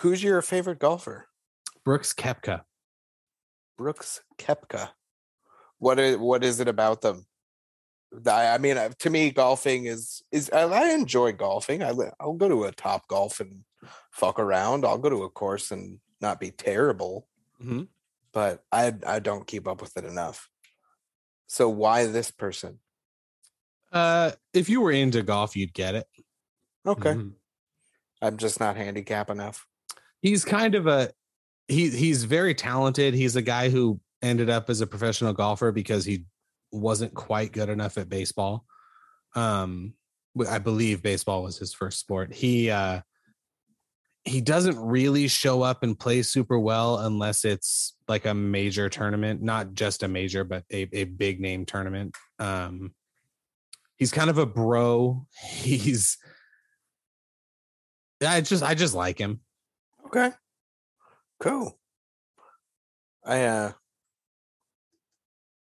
who's your favorite golfer? Brooks Koepka. Brooks Koepka. What is what is it about them? I, I mean, uh, to me, golfing is is I, I enjoy golfing. I I'll go to a top golf and fuck around. I'll go to a course and not be terrible, Mhm. but I I don't keep up with it enough. So why this person? Uh, if you were into golf, you'd get it. Okay, Mhm. I'm just not handicap enough. He's kind of a he. He's very talented. He's a guy who ended up as a professional golfer because he wasn't quite good enough at baseball. Um, I believe baseball was his first sport. He uh, he doesn't really show up and play super well unless it's like a major tournament, not just a major, but a, a big name tournament. Um, he's kind of a bro. He's I just I just like him. Okay, cool. I uh,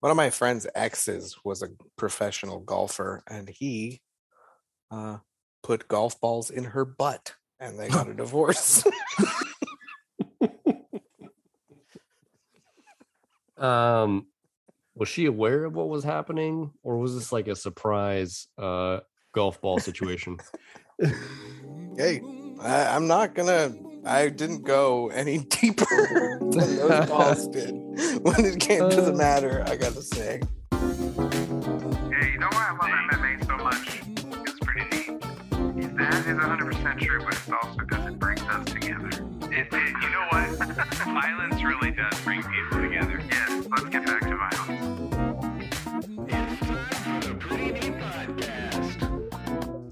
one of my friend's exes was a professional golfer, and he uh put golf balls in her butt, and they got a divorce. Um, was she aware of what was happening, or was this like a surprise uh, golf ball situation? hey, I, I'm not gonna. I didn't go any deeper than those balls did when it came to the uh. matter. I gotta say. Yeah, you know why I love MMA so much? It's pretty neat. That is 100% true, but it's also because it brings us together. It, it, you know what? violence really does bring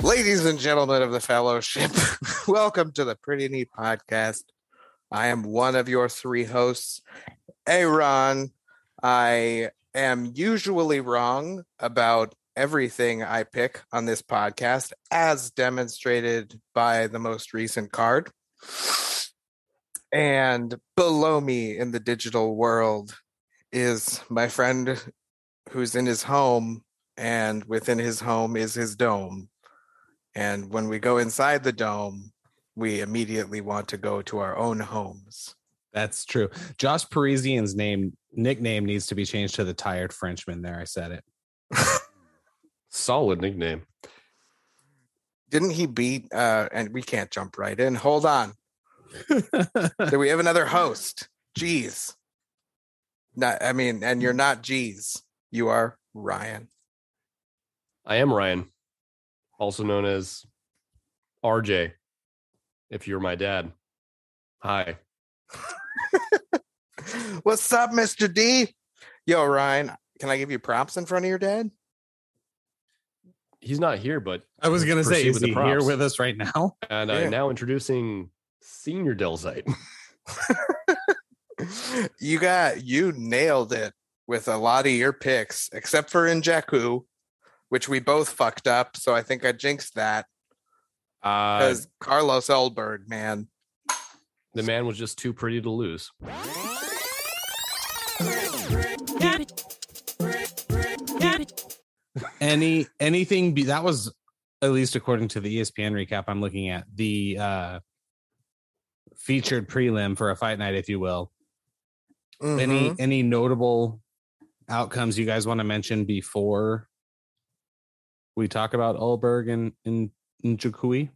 Ladies and gentlemen of the fellowship, welcome to the Pretty Neat Podcast. I am one of your three hosts, Aaron. I am usually wrong about everything I pick on this podcast, as demonstrated by the most recent card. And below me in the digital world is my friend who's in his home, and within his home is his dome. And when we go inside the dome, we immediately want to go to our own homes. That's true. Josh Parisian's name nickname needs to be changed to the tired Frenchman. There, I said it. Solid nickname. Didn't he beat uh and we can't jump right in. Hold on. Do we have another host? Jeez. Not I mean, and you're not Jeez. You are Ryan. I am Ryan, also known as RJ. If you're my dad, hi. What's up, Mr. D? Yo, Ryan, can I give you props in front of your dad? He's not here, but I was gonna say, Proceed is with the he here with us right now? and Yeah. uh, now introducing Senior Delzite. you got you nailed it with a lot of your picks, except for in Jakku, which we both fucked up. So I think I jinxed that Uh, because Carlos Ulberg, man. the man was just too pretty to lose. Any anything be that was at least according to the ESPN recap I'm looking at the uh featured prelim for a fight night, if you will. Any Mhm. any notable outcomes you guys want to mention before we talk about Ulberg and and, and Nchukwi?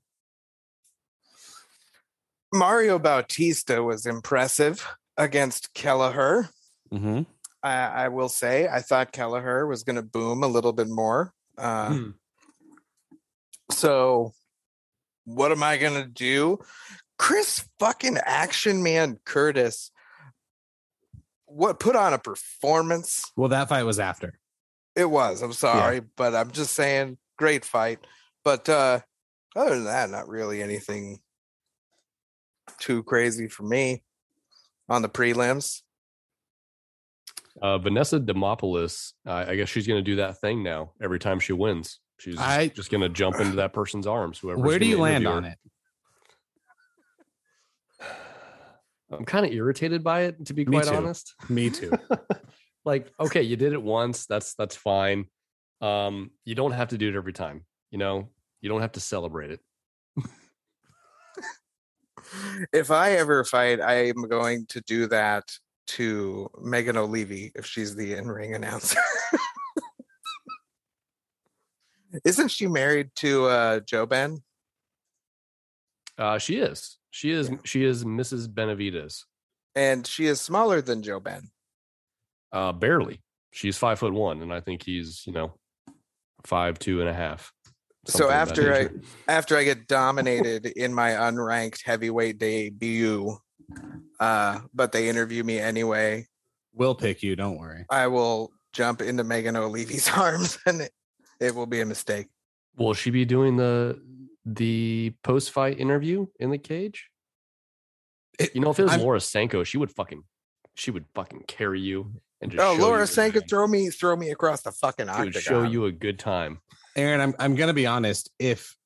Mario Bautista was impressive against Kelleher. Mm-hmm. I, I will say I thought Kelleher was going to boom a little bit more. Uh, Hmm. So, what am I gonna do? Chris fucking Action Man Curtis. What put on a performance? Well, that fight was after. It was. I'm sorry, but I'm just saying, great fight. But uh other than that, not really anything too crazy for me on the prelims. Uh, Vanessa Demopoulos, uh, I guess she's going to do that thing now every time she wins. She's I- just going to jump into that person's arms. Whoever. Where do you land on it? I'm kind of irritated by it, to be Me quite too. honest. Me too. like, okay, you did it once. That's that's fine. Um, you don't have to do it every time. You know, you don't have to celebrate it. if I ever fight, I am going to do that to Megan Olivi if she's the in-ring announcer. Isn't she married to uh, Joe Ben? Uh, she is. She is. She is Mrs. Benavidez. And she is smaller than Joe Ben. Uh, barely. She's five foot one, and I think he's you know five two and a half. So something of that after I nature. after I get dominated in my unranked heavyweight debut, uh, but they interview me anyway, We'll pick you. Don't worry. I will jump into Megan Olivi's arms, and it, it will be a mistake. will she be doing the the post fight interview in the cage? It- You know, if it was I'm- Laura Sanko, she would fucking she would fucking carry you and just Oh, Laura you, Sanko, throw me, throw me across the fucking she octagon. would show you a good time. Aaron, I'm I'm gonna be honest. If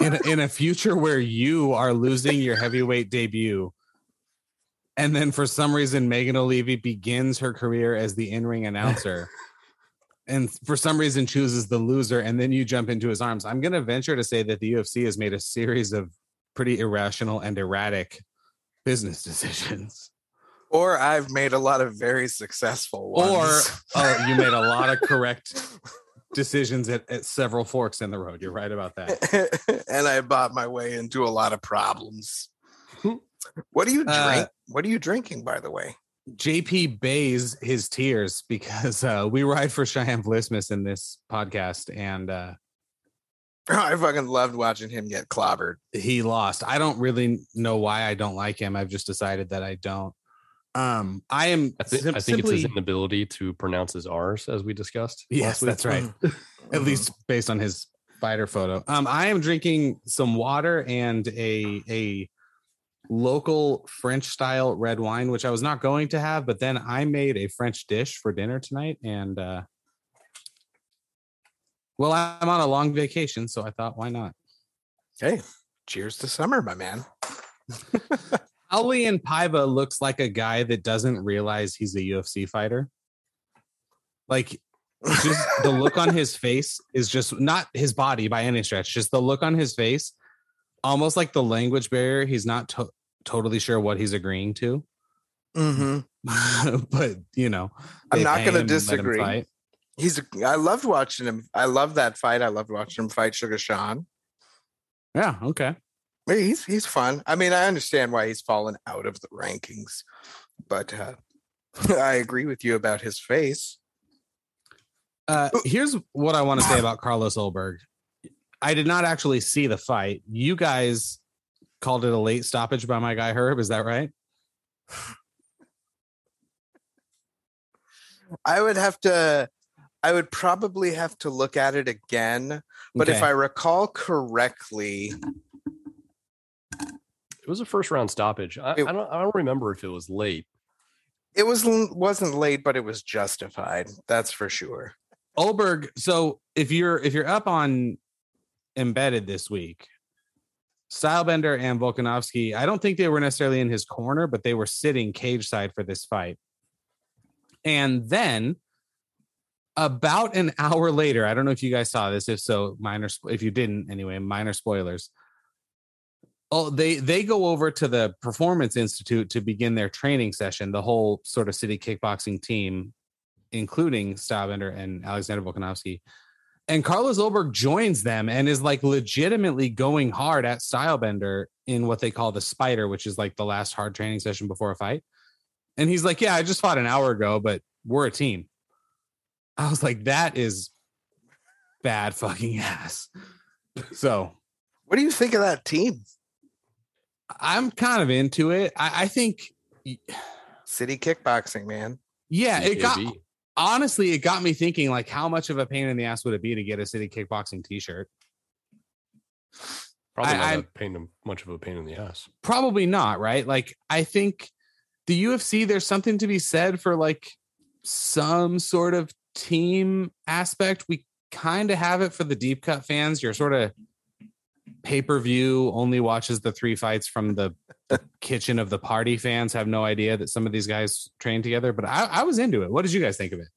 in a, in a future where you are losing your heavyweight debut, and then for some reason Megan Olivi begins her career as the in-ring announcer, and for some reason chooses the loser, and then you jump into his arms, I'm gonna venture to say that the UFC has made a series of pretty irrational and erratic business decisions. Or I've made a lot of very successful ones. Or uh, you made a lot of correct decisions at, at seveul forks in the road. You're right about that. and I bought my way into a lot of problems. what are you drink? Uh, what are you drinking, by the way? JP Buys his tears because uh, we ride for Cheyanne Vlismas in this podcast, and uh, I fucking loved watching him get clobbered. he lost. I don't really know why I don't like him. I've just decided that I don't. Um, I am. I, thi- sim- I think simply, it's his inability to pronounce his R's, as we discussed. Yes, that's right. At least based on his fighter photo. Um, I am drinking some water and a a local French style red wine, which I was not going to have, but then I made a French dish for dinner tonight, and uh, well, I'm on a long vacation, so I thought, why not? Hey, cheers to summer, my man. Raulian Paiva looks like a guy that doesn't realize he's a UFC fighter. Like just the look on his face is just not his body by any stretch, just the look on his face, almost like the language barrier. He's not to- totally sure what he's agreeing to, Mm-hmm. but you know, I'm not and let him disagree. He's. I loved watching him. I love that fight. I loved watching him fight Sugar Sean. Yeah, okay. He's he's fun. I mean, I understand why he's fallen out of the rankings, but uh, I agree with you about his face. Uh, here's what I want to say about Carlos Ulberg. I did not actually see the fight. You guys called it a late stoppage by my guy Herb. Is that right? I would have to. I would probably have to look at it again. But if I recall correctly, It was a first round stoppage. I, It- I don't. I don't remember if it was late. it was wasn't late, but it was justified. That's for sure. Ulberg. So if you're if you're up on embedded this week, Stylebender and Volkanovski, I don't think they were necessarily in his corner, but they were sitting cage side for this fight. And then about an hour later, I don't know if you guys saw this. If so, minor. If you didn't, anyway, minor spoilers. Oh, they they go over to the Performance Institute to begin their training session. The whole sort of city kickboxing team, including Stylebender and Alexander Volkanovski And Carlos Ulberg joins them and is like legitimately going hard at Stylebender in what they call the spider, which is like the last hard training session before a fight. And he's like, Yeah, I just fought an hour ago, but we're a team. I was like, That is bad fucking ass. So What do you think of that team? I'm kind of into it. I, I think, City kickboxing, man. yeah, it got honestly, it got me thinking like, how much of a pain in the ass would it be to get a city kickboxing t shirt? probably I- not I- a pain, much of a pain in the ass. probably not right like i think the ufc there's something to be said for like some sort of team aspect we kind of have it for the deep cut fans you're sort of pay-per-view only watches the three fights from the, the kitchen of the party fans have no idea that some of these guys train together but I, I was into it what did you guys think of it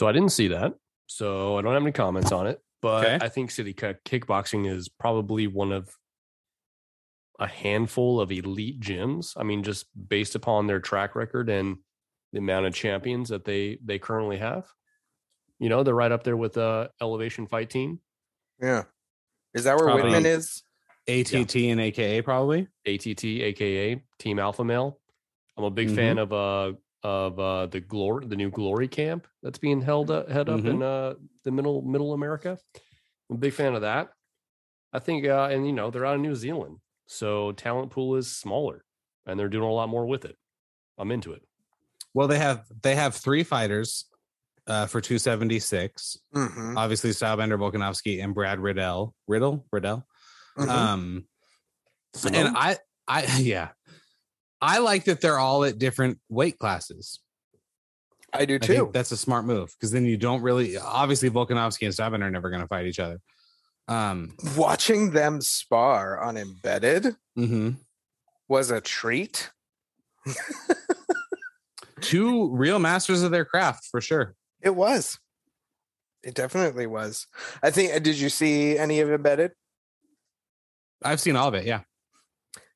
So I didn't see that. So I don't have any comments on it. but Okay. I think City Kickboxing is probably one of a handful of elite gyms. I mean, just based upon their track record and the amount of champions that they they currently have. You know, they're right up there with uh Elevation Fight Team, Yeah. Is that where Probably. Whitman is? ATT and AKA probably. ATT, aka Team Alpha Male. I'm a big fan of uh of uh the glory the new glory camp that's being held up head up in uh the middle middle America. I'm a big fan of that. I think uh and you know they're out of New Zealand. So talent pool is smaller and they're doing a lot more with it. I'm into it. Well, they have they have three fighters uh, for 276. Mm-hmm. Obviously, Stylebender Volkanovski and Brad Riddell. Riddle, Riddell. Mhm. Um, and I, I, yeah, I like that they're all at different weight classes. I do I too. think that's a smart move because then you don't really. Obviously, Volkanovski and Stylebender are never going to fight each other. Um, Watching them spar on Embedded mhm. was a treat. two real masters of their craft for sure. It was. It definitely was. I think. Did you see any of Embedded? I've seen all of it. Yeah.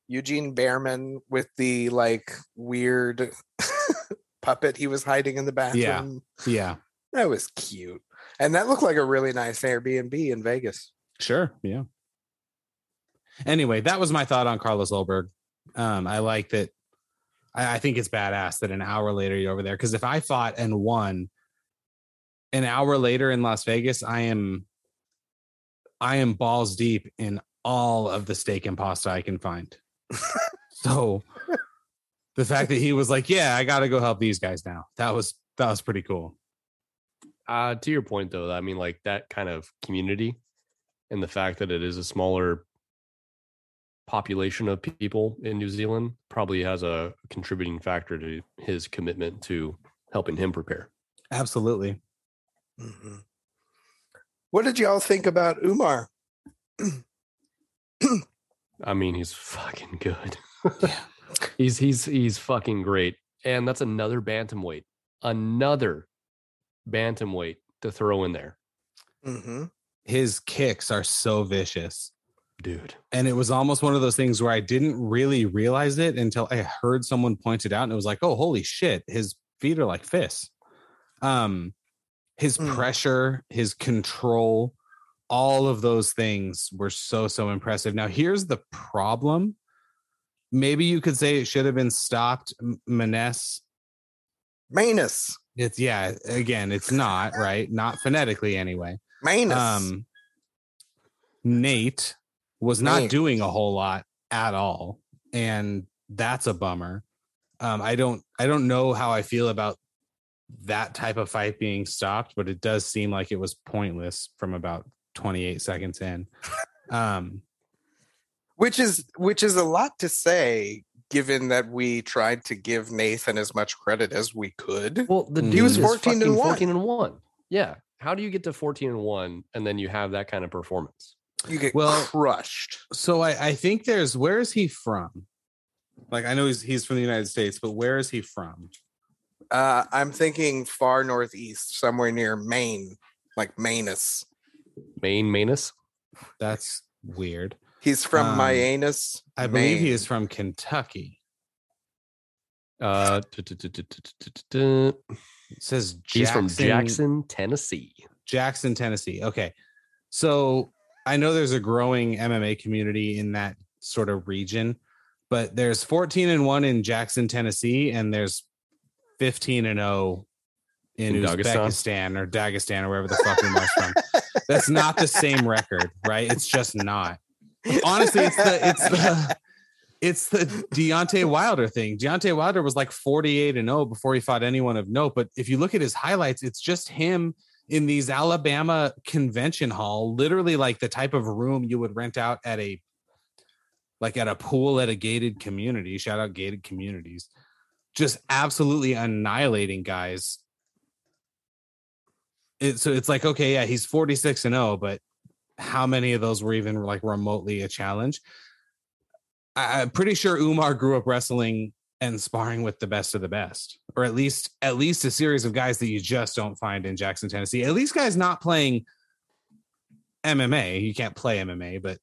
Eugene Bareman with the like weird puppet he was hiding in the bathroom. Yeah. Yeah. That was cute. And that looked like a really nice Airbnb in Vegas. Sure. Yeah. Anyway, that was my thought on Carlos Ulberg. Um, I like that. I, I think it's badass that an hour later you're over there. Because if I fought and won an hour later in Las Vegas, I am, I am balls deep in all of the steak and pasta I can find. so the fact that he was like, "Yeah, I got to go help these guys now," that was that was pretty cool. Uh, to your point, though, I mean, like that kind of community and the fact that it is a smaller population of people in New Zealand probably has a contributing factor to his commitment to helping him prepare. Absolutely. Mhm. What did y'all think about Umar? I mean, he's fucking good. he's he's he's fucking great. And that's another bantamweight. Another bantamweight to throw in there. Mm-hmm. His kicks are so vicious. Dude. and it was almost one of those things where I didn't really realize it until I heard someone point it out, and it was like, "Oh, holy shit! His feet are like fists." Um, his Mm. pressure, his control, all of those things were so so impressive. Now, here's the problem. Maybe you could say it should have been stopped. Maness, Manus. it's yeah. Again, it's not right, not phonetically anyway. Manus. Um, Nate was not Nate. doing a whole lot at all, and that's a bummer. Um, I don't, I don't know how I feel about that type of fight being stopped, but it does seem like it was pointless from about 28 seconds in. Um, which is which is a lot to say given that we tried to give Nathan as much credit as we could. Well, the He dude was 14 and one. 14 and 1. Yeah. How do you get to 14 and 1 and then you have that kind of performance? You get Well- crushed. so I, I think there's where is he from? Like I know he's he's from the United States, but where is he from? Uh, I'm thinking far northeast, somewhere near Maine, like Manus. Main Manus? That's weird. He's from Um, Myanus. I believe he is from Kentucky. Uh. It says he's from Jackson, Tennessee. Jackson, Tennessee. Okay. So I know there's a growing MMA community in that sort of region, but there's 14 and 1 in Jackson, Tennessee, and there's 15 and 0 in, In Dagestan? Uzbekistan or Dagestan or wherever the fuck Umar's from. That's not the same record, right? It's just not. Honestly, it's the it's the it's the Deontay Wilder thing. Deontay Wilder was like 48 and 0 before he fought anyone of note. But if you look at his highlights, it's just him in these Alabama convention hall, literally like the type of room you would rent out at a like at a pool at a gated community. Shout out gated communities. Just absolutely annihilating guys. It, so it's like, okay, yeah, he's 46 and 0, but how many of those were even like remotely a challenge? I, I'm pretty sure Umar grew up wrestling and sparring with the best of the best, or at least at least a series of guys that you just don't find in Jackson, Tennessee. At least guys not playing MMA. You can't play MMA, but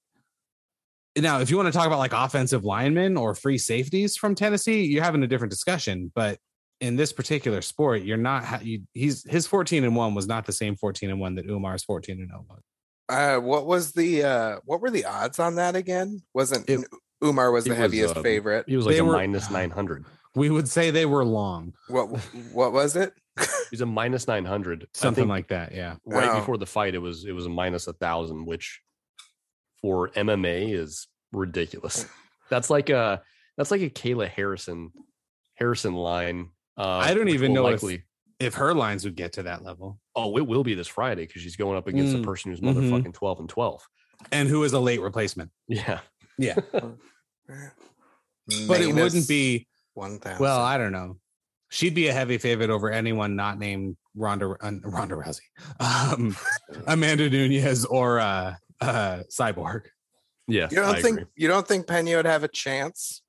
now if you want to talk about like offensive linemen or free safeties from Tennessee, you're having a different discussion. But in this particular sport, you're not. You, he's his 14 and one was not the same 14 and one that Umar's 14 and 0 was. Uh, what was the uh, what were the odds on that again? Wasn't It- Umar was He the was, heaviest uh, favorite? He was like They a were- minus nine hundred. We would say they were long, What what was it? He's a minus nine hundred. something like that. Yeah. right Oh. before the fight. It was it was a minus a thousand, which for MMA is ridiculous. That's like a that's like a Kayla Harrison Harrison line. Uh, I don't even will know if- If her lines would get to that level, Oh, it will be this Friday because she's going up against Mm, a person who's mhm. motherfucking twelve and twelve. and who is a late replacement, Yeah, yeah, but it wouldn't be one thousand. Well, I don't know. She'd be a heavy favorite over anyone not named Ronda uh, Ronda Rousey, um, Amanda Nunes, or uh, uh, Cyborg. yeah. you don't I think agree. you don't think Pena would have a chance?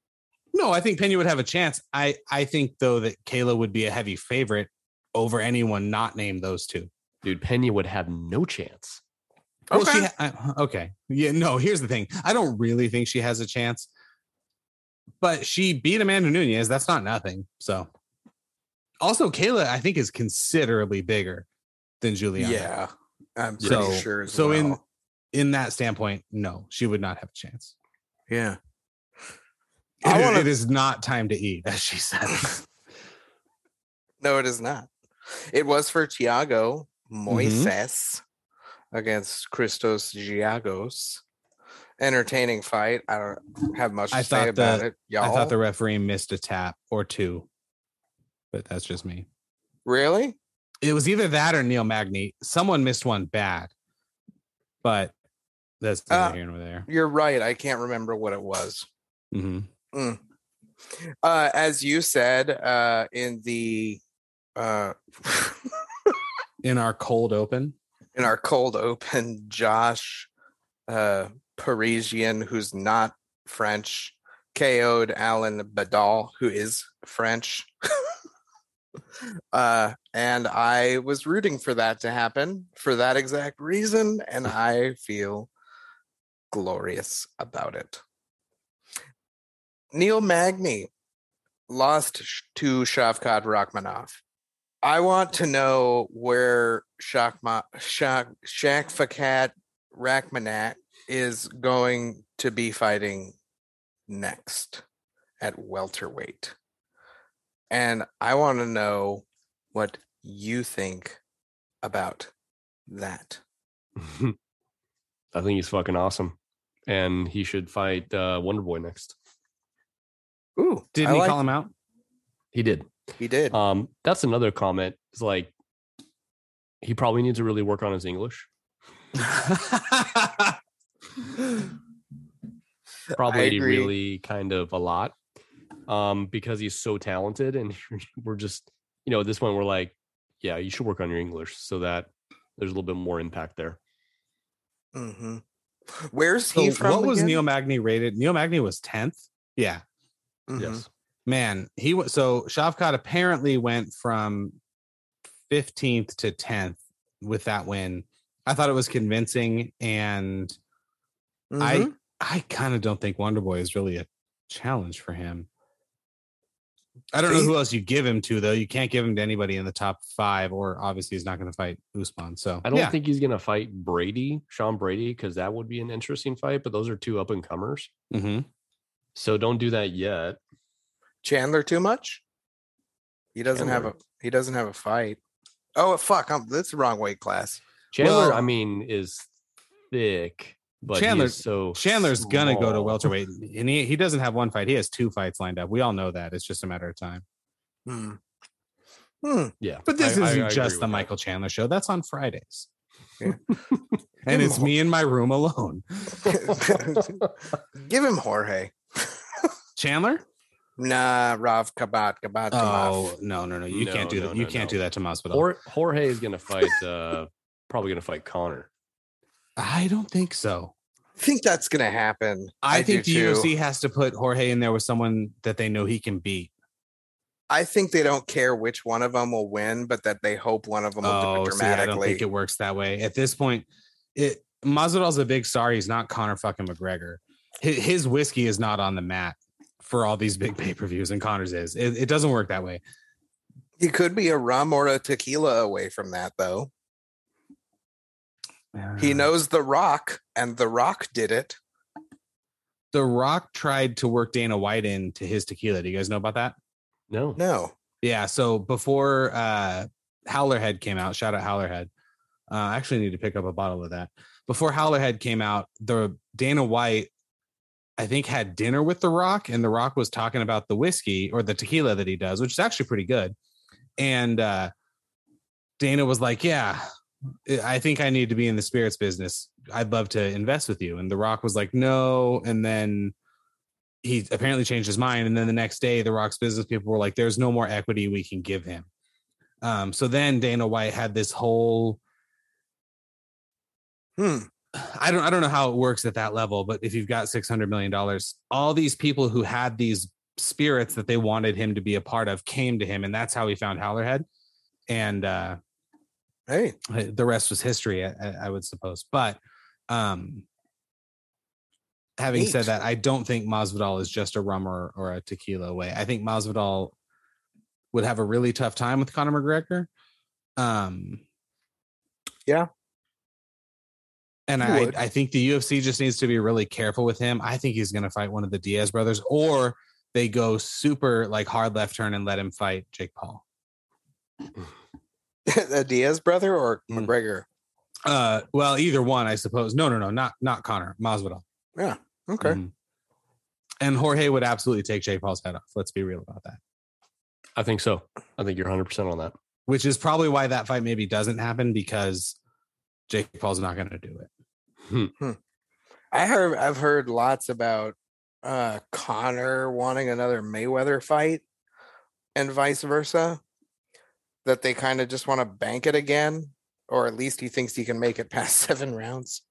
No, I think Pena would have a chance. I I think though that Kayla would be a heavy favorite over anyone not named those two. dude? Pena would have no chance. Well, she Okay. ha- I- okay. Yeah. No. Here's the thing. I don't really think she has a chance, but she beat Amanda Nunes. That's not nothing. So, also Kayla, I think is considerably bigger than Juliana. Yeah, I'm pretty So- sure. As so well. in that standpoint, no, she would not have a chance. yeah, It, I wanna- it is not time to eat, as she said. no, it is not. It was for Thiago Mm-hmm. Moises against Christos Giagos. Entertaining fight. I don't have much to I say about the- it. Y'all, I thought the referee missed a tap or two, but that's just me. really? It was either that or Neil Magny. Someone missed one bad, but that's Uh, here nor there. You're right. I can't remember what it was. hmm Mm. Uh, as you said, uh, in the uh, In our cold open, in our cold open, Josh uh, Parisian, who's not French, KO'd Alan Baudot, who is French. uh, and I was rooting for that to happen for that exact reason, and I feel glorious about it. Neil Magny lost to Shavkat Rakhmonov. I want to know where Shakma, Shak, Shakfakat Rachmanat is going to be fighting next at welterweight. And I want to know what you think about that. I think he's fucking awesome, and he should fight uh, Wonder Boy next. Ooh, didn't I he like- call him out? He did. He did. Um, that's another comment. It's like he probably needs to really work on his English. Probably really kind of a lot. Um, because he's so talented, and we're just, you know, at this point we're like, yeah, you should work on your English so that there's a little bit more impact there. hmm Where's So he from? what was again? Neil Magny rated? Neil Magny was tenth. Yeah, Mhm. Yes. man. He was so Shavkat apparently went from fifteenth to tenth with that win. I thought it was convincing, and Mhm. I I kind of don't think Wonder Boy is really a challenge for him. I don't know who else you give him to though. You can't give him to anybody in the top five, or obviously he's not going to fight Usman. So I don't yeah. think he's gonna fight Brady, Sean Brady, because that would be an interesting fight. But those are two up and comers, hmm so don't do that yet. Chandler too much? He doesn't have a he doesn't have a fight. Oh fuck! I'm, that's the wrong weight class. Chandler, Well- I mean, is thick, but Chandler- Chandler, so Chandler's gonna go to welterweight, and he he doesn't have one fight. He has two fights lined up. We all know that. It's just a matter of time. Hmm. Hmm. Yeah, But this I- I- isn't I agree just with the that. Michael Chandler show. That's on Fridays. Yeah. and it's a- me in my room alone. Give him Jorge. Chandler? Nah, Rav Kabat Kabat Oh no, no, no! You No, can't do no, that. You no, can't do that to Masvidal. Jorge is gonna fight. uh Probably gonna fight Conor. I don't think so. I think that's gonna happen. I, do think the too. UFC has to put Jorge in there with someone that they know he can beat. I think they don't care which one of them will win, but that they hope one of them will do Oh, it see, I don't think it works that way. At this point, it Masvidal's a big star. He's not Conor fucking McGregor. His, his whiskey is not on the mat for all these big pay per views, and Conor's is. It, it doesn't work that way. He could be a rum or a tequila away from that, though. He knows The Rock, and The Rock did it. The Rock tried to work Dana White into his tequila. Do you guys know about that? No. No. Yeah. So before uh Howler Head came out, shout out Howler Head. Uh, I actually need to pick up a bottle of that. Before Howler Head came out, the Dana White, I think, had dinner with The Rock, and The Rock was talking about the whiskey or the tequila that he does, which is actually pretty good. And uh Dana was like, Yeah, I think I need to be in the spirits business. I'd love to invest with you. And The Rock was like, No. And then he apparently changed his mind. And then the next day, The Rock's business people were like, There's no more equity we can give him. Um, so then Dana White had this whole Hmm. I don't I don't know how it works at that level, but if you've got six hundred million dollars, all these people who had these spirits that they wanted him to be a part of came to him, and that's how he found Howler Head. And uh Hey. the rest was history, I, I would suppose. But um having said that, I don't think Masvidal is just a rum or, or a tequila away. I think Masvidal would have a really tough time with Conor McGregor. Um Yeah. And I. I think the UFC just needs to be really careful with him. I think he's going to fight one of the Diaz brothers, or they go super like hard left turn and let him fight Jake Paul. a Diaz brother or Mm. McGregor? Uh, well, either one, I suppose. No, no, no, not not Conor Masvidal. Yeah. Okay. Mhm. And Jorge would absolutely take Jake Paul's head off. Let's be real about that. I think so. I think you're 100% on that. Which is probably why that fight maybe doesn't happen because Jake Paul's not going to do it. I heard I've heard lots about uh Conor wanting another Mayweather fight and vice versa. That they kind of just want to bank it again, or at least he thinks he can make it past seven rounds.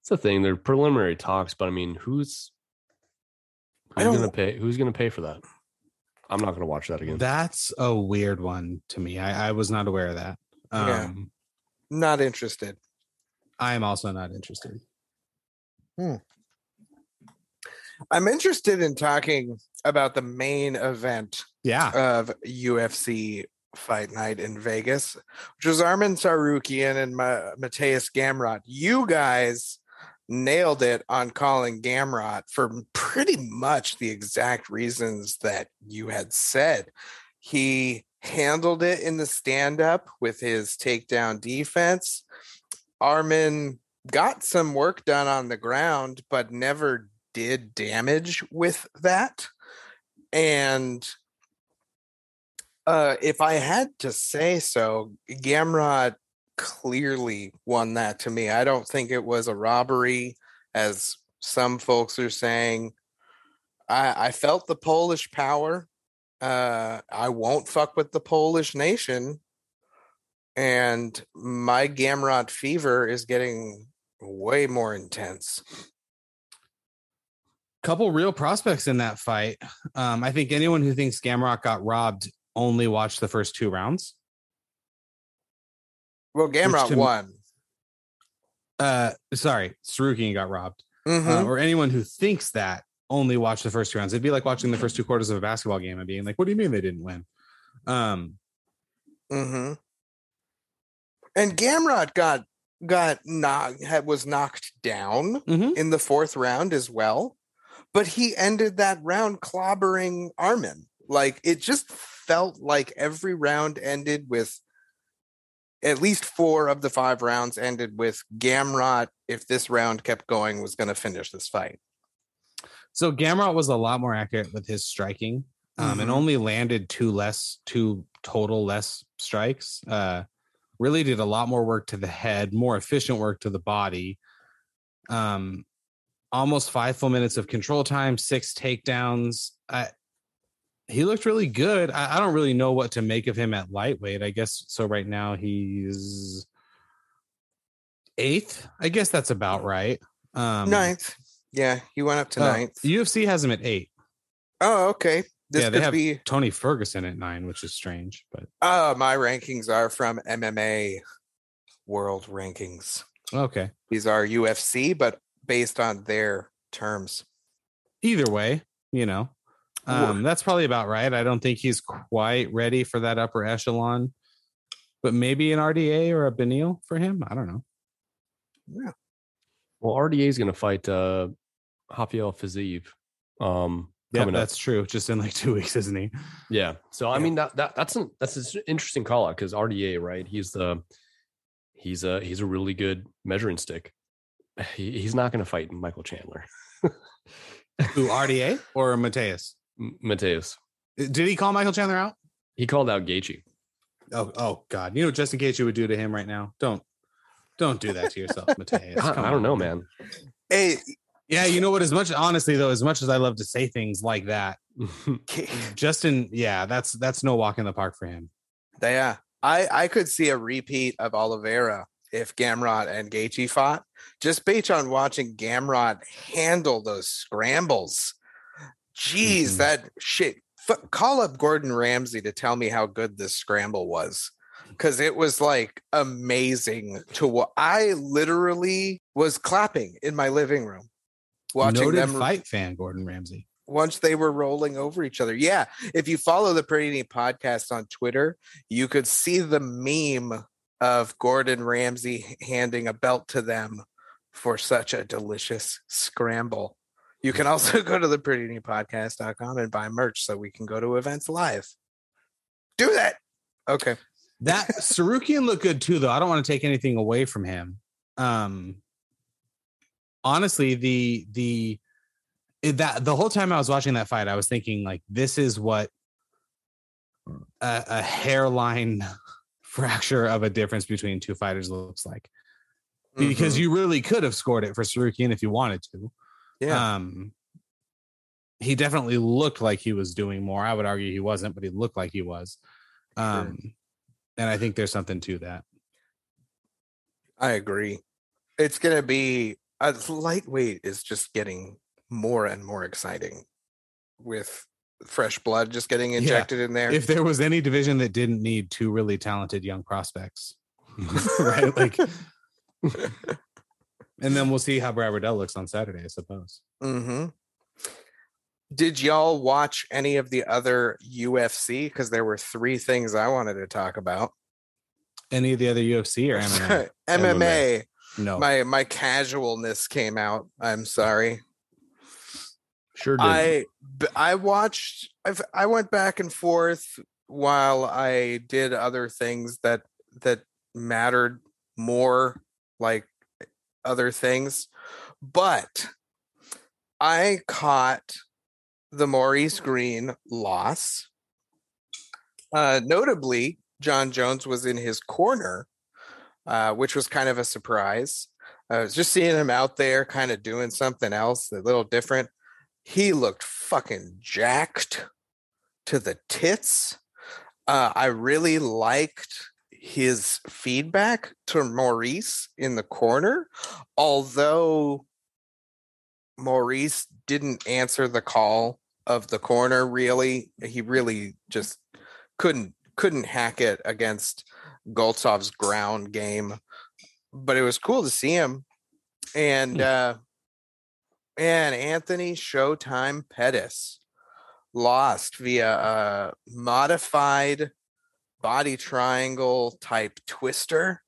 It's the thing. They're preliminary talks, but I mean, who's who's gonna pay? Who's gonna pay for that? I'm not gonna watch that again. That's a weird one to me. I, I was not aware of that. Um, Yeah. Not interested. I am also not interested. Hmm. I'm interested in talking about the main event Yeah. of UFC Fight Night in Vegas, which was Arman Tsarukyan and Ma- Mateusz Gamrot. You guys nailed it on calling Gamrot for pretty much the exact reasons that you had said. He handled it in the stand up with his takedown defense. Armin got some work done on the ground, but never did damage with that. And uh, if I had to say so, Gamrot clearly won that to me. I don't think it was a robbery, as some folks are saying. I, I felt the Polish power. Uh, I won't fuck with the Polish nation. And my Gamrot fever is getting way more intense. couple real prospects in that fight. Um, I think anyone who thinks Gamrot got robbed only watched the first two rounds. Well, Gamrot won. Uh, sorry, Tsarukyan got robbed. Mhm. Uh, or anyone who thinks that only watched the first two rounds. It'd be like watching the first two quarters of a basketball game and being like, "What do you mean they didn't win?" Um, Mm-hmm. And Gamrot got got knocked had was knocked down Mhm. in the fourth round as well, but he ended that round clobbering Arman. Like it just felt like every round ended with at least four of the five rounds ended with Gamrot. If this round kept going, was going to finish this fight. So Gamrot was a lot more accurate with his striking, um, and Mhm. only landed two less, two total less strikes. Uh, really did a lot more work to the head, more efficient work to the body. Um, almost five full minutes of control time, six takedowns. I, he looked really good. I, I don't really know what to make of him at lightweight. I guess so. Right now he's eighth. I guess that's about right. Um, ninth, yeah, he went up to uh, ninth. UFC has him at eight. Oh, okay. This yeah, they could have be. Tony Ferguson at nine, which is strange, but Uh, my rankings are from MMA World Rankings. Okay. these are UFC, but based on their terms. Either way, you know, um, that's probably about right. I don't think he's quite ready for that upper echelon, but maybe an RDA or a Beneil for him. I don't know. Yeah. Well, RDA is going to fight uh, Rafael Fiziev. Um, Yeah, coming up. that's true. Just in like two weeks, isn't he? Yeah. So I Yeah. mean that, that that's an that's an interesting call out because RDA, right? He's the he's a he's a really good measuring stick. He, he's not going to fight Michael Chandler. Who RDA or Mateusz? M- Mateusz. Uh, did he call Michael Chandler out? He called out Gaethje. Oh, oh God! You know, just in case you would do to him right now. Don't, don't do that to yourself, Mateusz. I, I don't know, man. Hey, Yeah, you know what? As much honestly though, as much as I love to say things like that, Justin, yeah, that's that's no walk in the park for him. yeah, I I could see a repeat of Oliveira if Gamrot and Gaethje fought, just based on watching Gamrot handle those scrambles. Jeez, Mhm. that shit. F- call up Gordon Ramsay to tell me how good this scramble was. Cause it was like amazing to what I literally was clapping in my living room watching Noted them fight fan, Gordon Ramsay. once they were rolling over each other. Yeah. If you follow the Pretty Neat podcast on Twitter, you could see the meme of Gordon Ramsay handing a belt to them for such a delicious scramble. You can also go to the Pretty Neat podcast.com and buy merch so we can go to events live. Do that. Okay. That Tsarukyan looked good too, though. I don't want to take anything away from him. Um, honestly, the the that the whole time I was watching that fight, I was thinking like, this is what a, a hairline fracture of a difference between two fighters looks like. Because Mhm. you really could have scored it for Tsarukyan if you wanted to. Yeah. Um, he definitely looked like he was doing more. I would argue he wasn't, but he looked like he was. Um, and I think there's something to that. I agree. It's going to be a lightweight is just getting more and more exciting with fresh blood just getting Yeah. injected in there. If there was any division that didn't need two really talented young prospects, right? Like, and then we'll see how Brad Riddell looks on Saturday, I suppose. hmm Did y'all watch any of the other UFC? Because there were three things I wanted to talk about. Any of the other UFC or MMA? MMA. No. My my casualness came out. I'm sorry. Sure did. I I watched. I've, I went back and forth while I did other things that that mattered more, like other things. But I caught the Maurice Green loss. Uh, notably, Jon Jones was in his corner, uh, which was kind of a surprise. I was just seeing him out there, kind of doing something else, a little different he looked fucking jacked to the tits. Uh, I really liked his feedback to Maurice in the corner, although Maurice didn't answer the call of the corner really. He really just couldn't couldn't hack it against Goltsov's ground game. But it was cool to see him. And uh and Anthony Showtime Pettis lost via a modified body triangle type twister.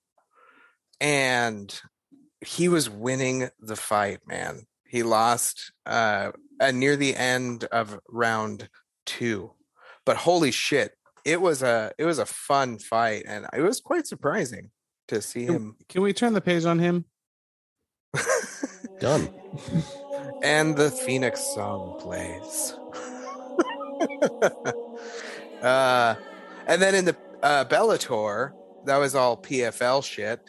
And he was winning the fight, man. He lost uh, uh near the end of round two. But holy shit, it was a it was a fun fight and it was quite surprising to see him Can we turn the page on him? Done. and the Phoenix song plays. uh, and then in the uh, Bellator, that was all PFL shit.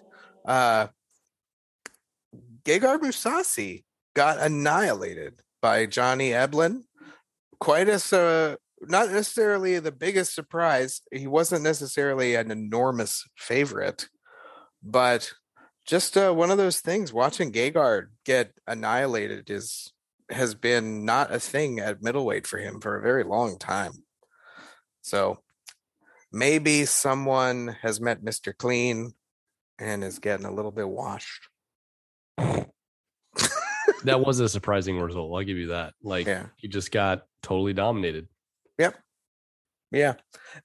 Uh, Gegard Mousasi got annihilated by Johnny Eblen. Quite as uh, not necessarily the biggest surprise. He wasn't necessarily an enormous favorite, but just uh, one of those things. Watching Gegard get annihilated is has been not a thing at middleweight for him for a very long time. So maybe someone has met Mr. Clean and is getting a little bit washed. that was a surprising result. I'll give you that. Like Yeah. he just got totally dominated. Yep. Yeah,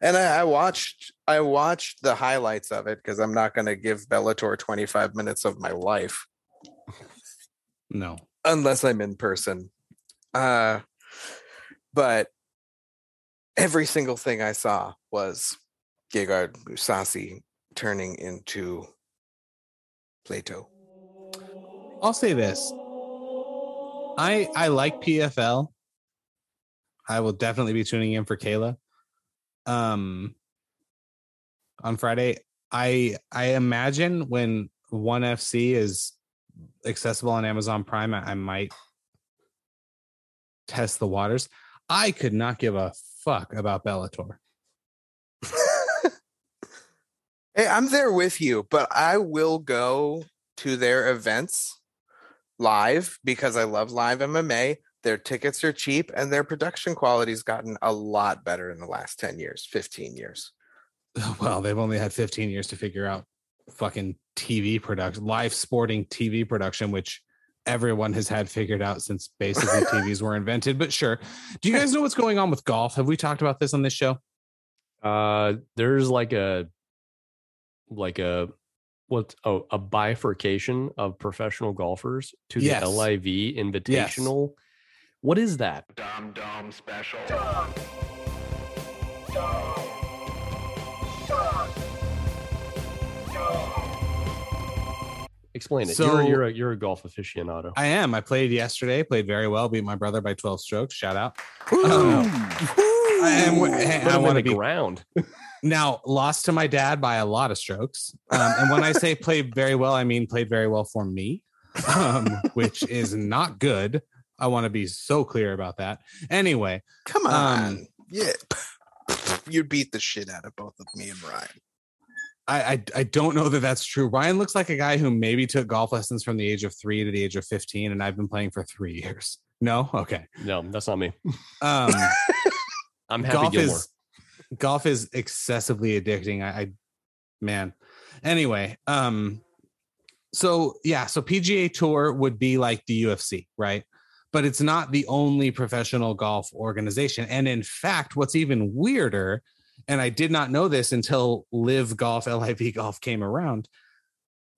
and I, I watched I watched the highlights of it because I'm not going to give Bellator 25 minutes of my life No. unless I'm in person. Uh, but every single thing I saw was Gegard Mousasi turning into Plato. I'll say this. I I like PFL. I will definitely be tuning in for Kayla. Um on Friday. I I imagine when one FC is accessible on Amazon Prime, I, I might test the waters. I could not give a fuck about Bellator. Hey, I'm there with you, but I will go to their events live because I love live MMA. Their tickets are cheap and their production quality's gotten a lot better in the last 10 years, 15 years. Well, they've only had 15 years to figure out fucking TV production, live sporting TV production, which everyone has had figured out since basically TVs were invented. But sure. Do you guys know what's going on with golf? Have we talked about this on this show? Uh there's like a like a what oh a bifurcation of professional golfers to the Yes. LIV invitational. What is that? Dom Dom special. Explain it. So- you're you're a you're a golf aficionado. I am. I played yesterday, played very well, beat my brother by 12 strokes. Shout out. Ooh. Um, I am. hey, I want to the be ground. now lost to my dad by a lot of strokes. Um, and when I say played very well, I mean played very well for me, um, which is not good. I want to be so clear about that. Anyway, Come Um, on. yeah. You'd beat the shit out of both of me and Ryan. I, I I don't know that that's true. Ryan looks like a guy who maybe took golf lessons from the age of three to the age of 15, and I've been playing for three years. No, okay. No, that's not me. Um, I'm happy golf Gilmore. is golf is excessively addicting. I, I man. Anyway, um, so yeah, so PGA Tour would be like the UFC, right? But it's not the only professional golf organization. And in fact, what's even weirder, and I did not know this until Live Golf, LIV Golf came around.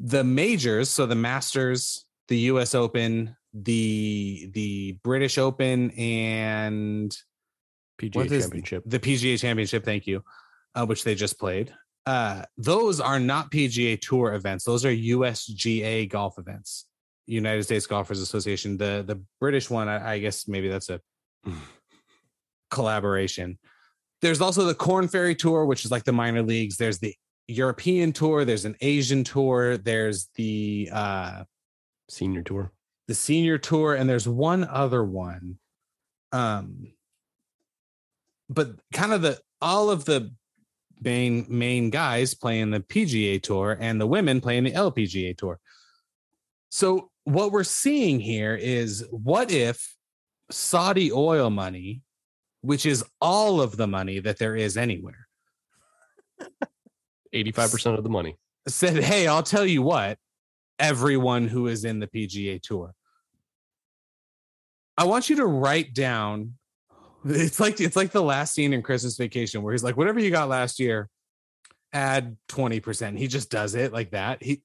The majors, so the Masters, the US Open, the the British Open, and PGA is Championship. the PGA Championship, thank you, uh, which they just played. Uh, those are not PGA Tour events; those are USGA golf events, United States Golfers Association. The the British one, I, I guess maybe that's a collaboration. There's also the Korn Ferry Tour, which is like the minor leagues. There's the European Tour. There's an Asian Tour. There's the uh, Senior tour. the senior tour and there's one other one um but kind of the all of the main main guys playing the PGA tour and the women playing the LPGA tour so what we're seeing here is what if Saudi oil money which is all of the money that there is anywhere 85% of the money. said, Hey, I'll tell you what, everyone who is in the PGA Tour, I want you to write down. It's like it's like the last scene in Christmas Vacation where he's like, whatever you got last year, add 20%. He just does it like that. He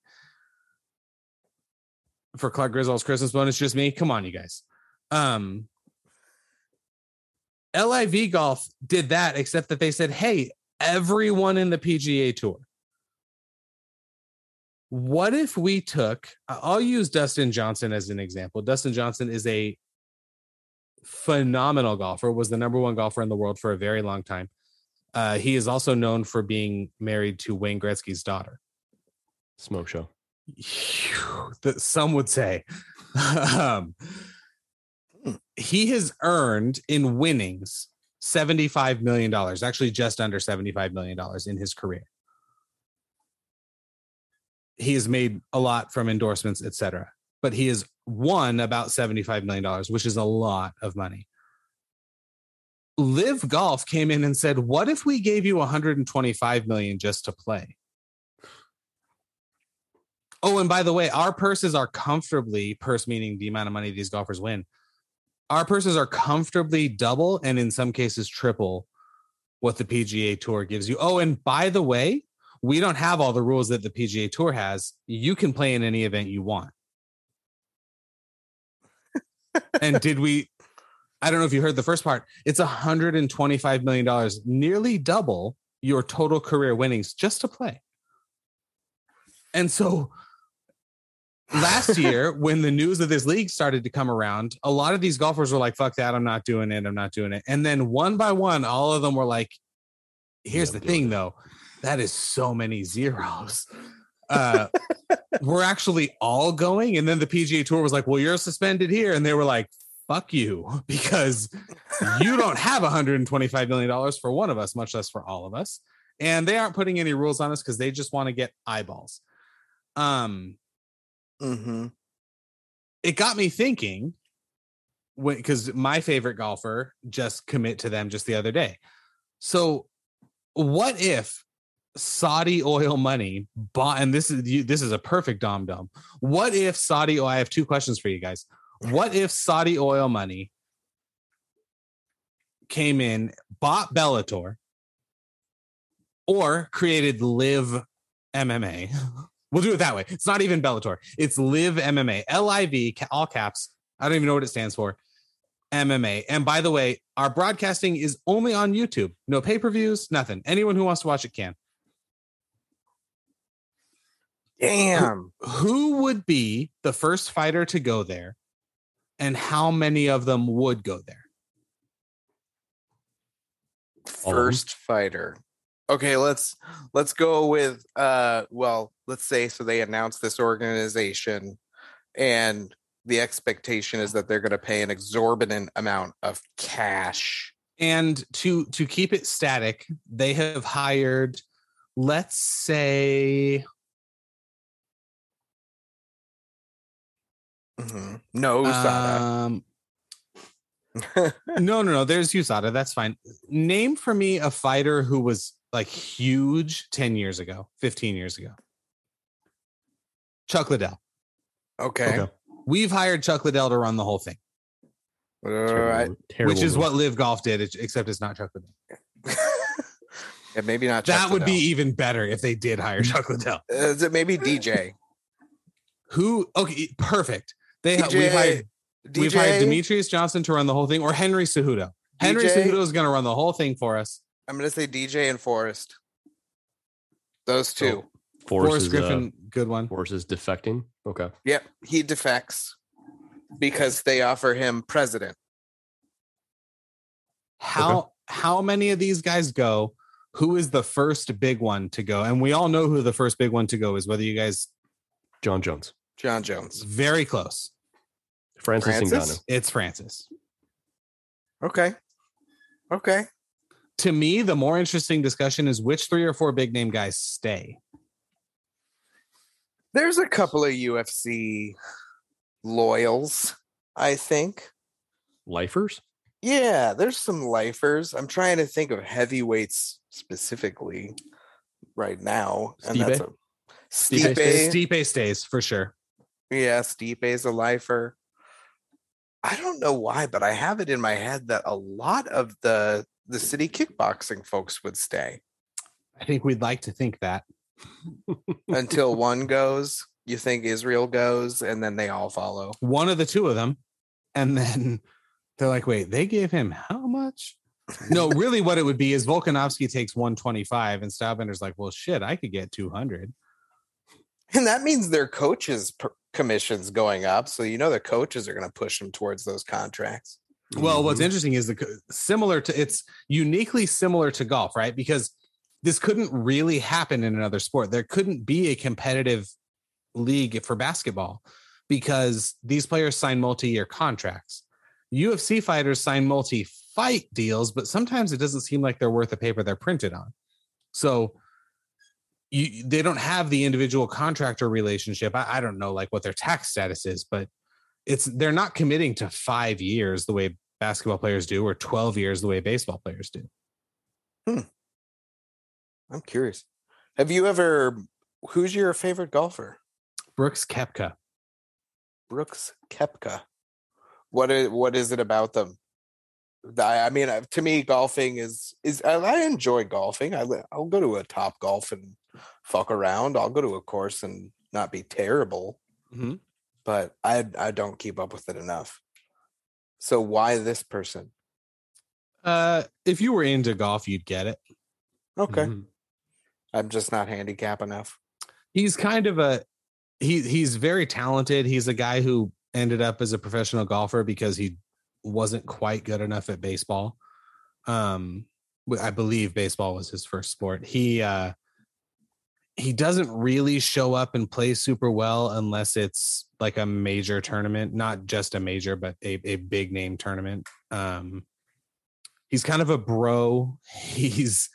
for Clark Griswold's Christmas bonus, just me. Come on, you guys. Um LIV Golf did that, except that they said, hey, everyone in the PGA Tour. What if we took, I'll use Dustin Johnson as an example. Dustin Johnson is a phenomenal golfer, was the number one golfer in the world for a very long time. Uh, he is also known for being married to Wayne Gretzky's daughter. Smoke show. that some would say. um, he has earned in winnings $75 million, actually just under $75 million in his career. He has made a lot from endorsements, etc. But he has won about $75 million, which is a lot of money. LIV Golf came in and said, What if we gave you 125 million just to play? Oh, and by the way, our purses are comfortably purse meaning the amount of money these golfers win. Our purses are comfortably double and in some cases triple what the PGA Tour gives you. Oh, and by the way, we don't have all the rules that the PGA Tour has. You can play in any event you want. and did we I don't know if you heard the first part. It's $125 million, nearly double your total career winnings just to play. And so last year, when the news of this league started to come around, a lot of these golfers were like, fuck that, I'm not doing it. I'm not doing it. And then one by one, all of them were like, here's Yeah, the thing it. though, that is so many zeros. Uh, we're actually all going. And then the PGA Tour was like, well, you're suspended here. And they were like, fuck you, because you don't have $125 million for one of us, much less for all of us. And they aren't putting any rules on us because they just want to get eyeballs. Um, Mm-hmm. it got me thinking because my favorite golfer just commit to them just the other day. So, what if Saudi oil money bought? And this is you- this is a perfect dom dom. What if Saudi? Oh, I have two questions for you guys. What if Saudi oil money came in, bought Bellator, or created LIV MMA? We'll do it that way. It's not even Bellator. It's LIV MMA. L I V, all caps. I don't even know what it stands for. MMA. And by the way, our broadcasting is only on YouTube. No pay per views, nothing. Anyone who wants to watch it can. Damn. Who would be the first fighter to go there? And how many of them would go there? All of 'em? First fighter. Okay, let's let's go with uh well, let's say so they announce this organization and the expectation is that they're going to pay an exorbitant amount of cash. And to to keep it static, they have hired, let's say, Mhm. No USADA. um, no, no, no. There's USADA. That's fine. Name for me a fighter who was like huge 10 years ago, 15 years ago. Chuck Liddell. okay. Okay. We've hired Chuck Liddell to run the whole thing, All right. Terrible- terrible which is move. what LIV Golf did, except it's not Chuck Liddell. yeah, maybe not. Chuck that would be even better if they did hire Chuck Liddell. Is it maybe DJ? Who? Okay, perfect. They DJ, we've hired DJ, we've hired Demetrious Johnson to run the whole thing, or Henry Cejudo. Henry DJ? Cejudo is going to run the whole thing for us. I'm going to say DJ and Forrest. Those two. Forrest, Forrest is, Griffin, good one. Uh, Forrest is defecting. Okay. Yep, he defects because they offer him president. How how many of these guys go? Who is the first big one to go? And we all know who the first big one to go is. Whether you guys Jon Jones. Jon Jones. very close. Francis, Francis? Ngannou. It's Francis. Okay. Okay. To me, the more interesting discussion is which three or four big name guys stay. There's a couple of UFC loyals, I think. Lifers? Yeah, there's some lifers. I'm trying to think of heavyweights specifically right now. And that's a Stipe? Stipe. Stipe stays for sure. Yeah, is a lifer. I don't know why, but I have it in my head that a lot of the the city kickboxing folks would stay I think we'd like to think that. until one goes. You think Israel goes, and then they all follow. One of the two of them, and then they're like, "Wait, they gave him how much?" No, really, what it would be is Volkanovski takes 125, and Stylebender's like, "Well, shit, I could get 200." And that means their coaches' per- commissions going up. So you know the coaches are going to push them towards those contracts. Well, what's Mhm. interesting is the similar to it's uniquely similar to golf, right? Because this couldn't really happen in another sport. There couldn't be a competitive league for basketball because these players sign multi-year contracts. UFC fighters sign multi-fight deals, but sometimes it doesn't seem like they're worth the paper they're printed on. So you they don't have the individual contractor relationship. I, I don't know like what their tax status is, but it's they're not committing to five years the way basketball players do or 12 years the way baseball players do Hmm. I'm curious. Have you ever? Who's your favorite golfer? Brooks Koepka. Brooks Koepka. What is what is it about them? I, I mean, uh, to me, golfing is is I, I enjoy golfing. I, I'll go to a top golf and fuck around. I'll go to a course and not be terrible, Mhm. But I I don't keep up with it enough. So why this person? Uh, if you were into golf, you'd get it. Okay, Mhm. I'm just not handicap enough. He's kind of a he. He's very talented. He's a guy who ended up as a professional golfer because he wasn't quite good enough at baseball. Um, I believe baseball was his first sport. He uh, he doesn't really show up and play super well unless it's like a major tournament, not just a major, but a, a big name tournament. Um, he's kind of a bro. He's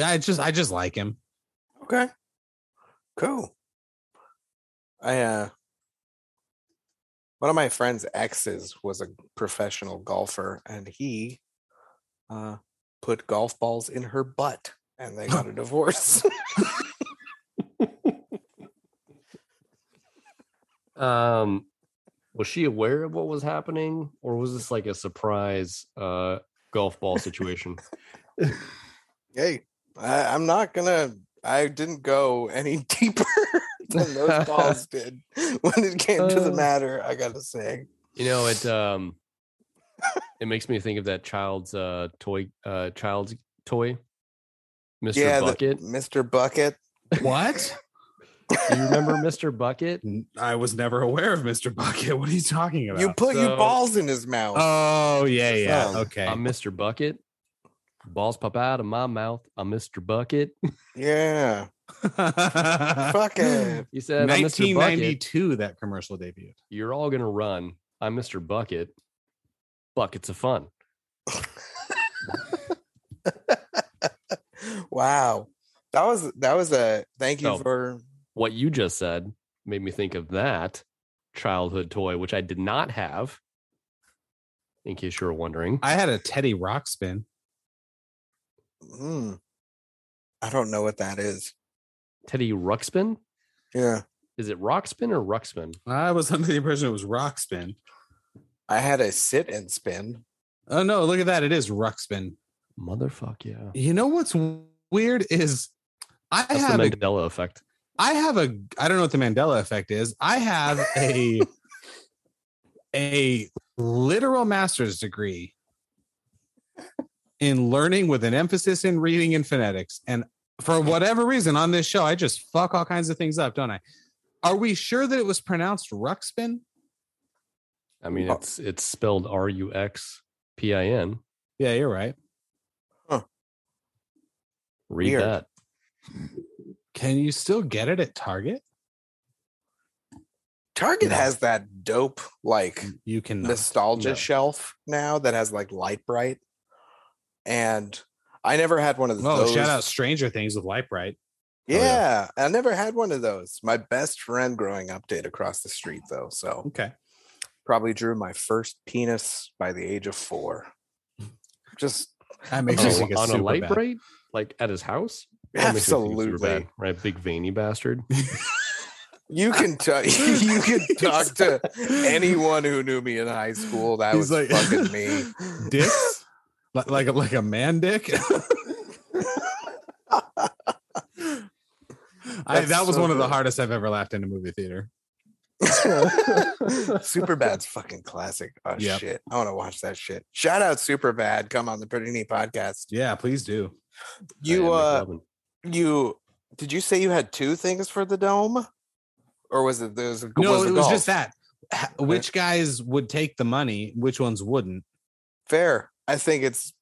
I just I just like him. Okay, cool. I uh, one of my friend's exes was a professional golfer, and he uh put golf balls in her butt, and they got a divorce. Um, was she aware of what was happening, or was this like a surprise uh, golf ball situation? hey, I, I'm not gonna. I didn't go any deeper than those balls did when it came to the Uh. matter. I gotta say, you know, it um, it makes me think of that child's uh toy, uh, child's toy, Mr. yeah, the- Bucket. Mr. Bucket. What? Do you remember Mr. Bucket? I was never aware of Mr. Bucket. What are you talking about? You put you So- balls in his mouth. oh yeah, yeah. Um, Okay. I'm Mr. Bucket. Balls pop out of my mouth. I'm Mr. Bucket. yeah, fuck it. You said, I'm Mr. Bucket. 1992 that commercial debuted. You're all gonna run. I'm Mr. Bucket. Buckets of fun. Wow, that was that was a thank you So- for What you just said made me think of that childhood toy, which I did not have. In case you were wondering, I had a Teddy Rockspin. Hmm. I don't know what that is. Teddy Ruxpin. Yeah, Is it Rockspin or Ruxpin? I was under the impression it was Rockspin. I had a sit and spin. Oh no, look at that. It is Ruxpin. Motherfuck yeah. You know what's weird is I That's have the a Mandela effect. I have a I don't know what the Mandela effect is. I have a a literal master's degree in learning with an emphasis in reading and phonetics. And for whatever reason on this show, I just fuck all kinds of things up, don't I? Are we sure that it was pronounced Ruxpin? I mean, Oh. it's it's spelled R U X P I N. Yeah, you're right. Read Weird. that. Can you still get it at Target? Target No. has that dope like You can nostalgia No. shelf now that has like Lite-Brite, and I never had one of Oh, those. shout out Stranger Things with Lite-Brite. yeah. Oh, yeah, I never had one of those. My best friend growing up did across the street though, so Okay. probably drew my first penis by the age of four. Just That makes Oh, me think it's on a super Lite-Brite, like at his house. That makes me super absolutely. bad, right? Big veiny bastard. You can talk. you can talk to anyone who knew me in high school. That He's was like- fucking me. Dicks? like like a, like a man dick? I, that was so one of the hardest I've ever laughed in a movie theater. Superbad's fucking classic. Oh Yep. shit. I want to watch that shit. Shout out Super Bad. Come on the Pretty Neat podcast. Yeah, please do. You uh you did you say you had two things for the dome? Or was it there was, a- No, was it the was just that. Which guys would take the money? Which ones wouldn't? Fair. I think it's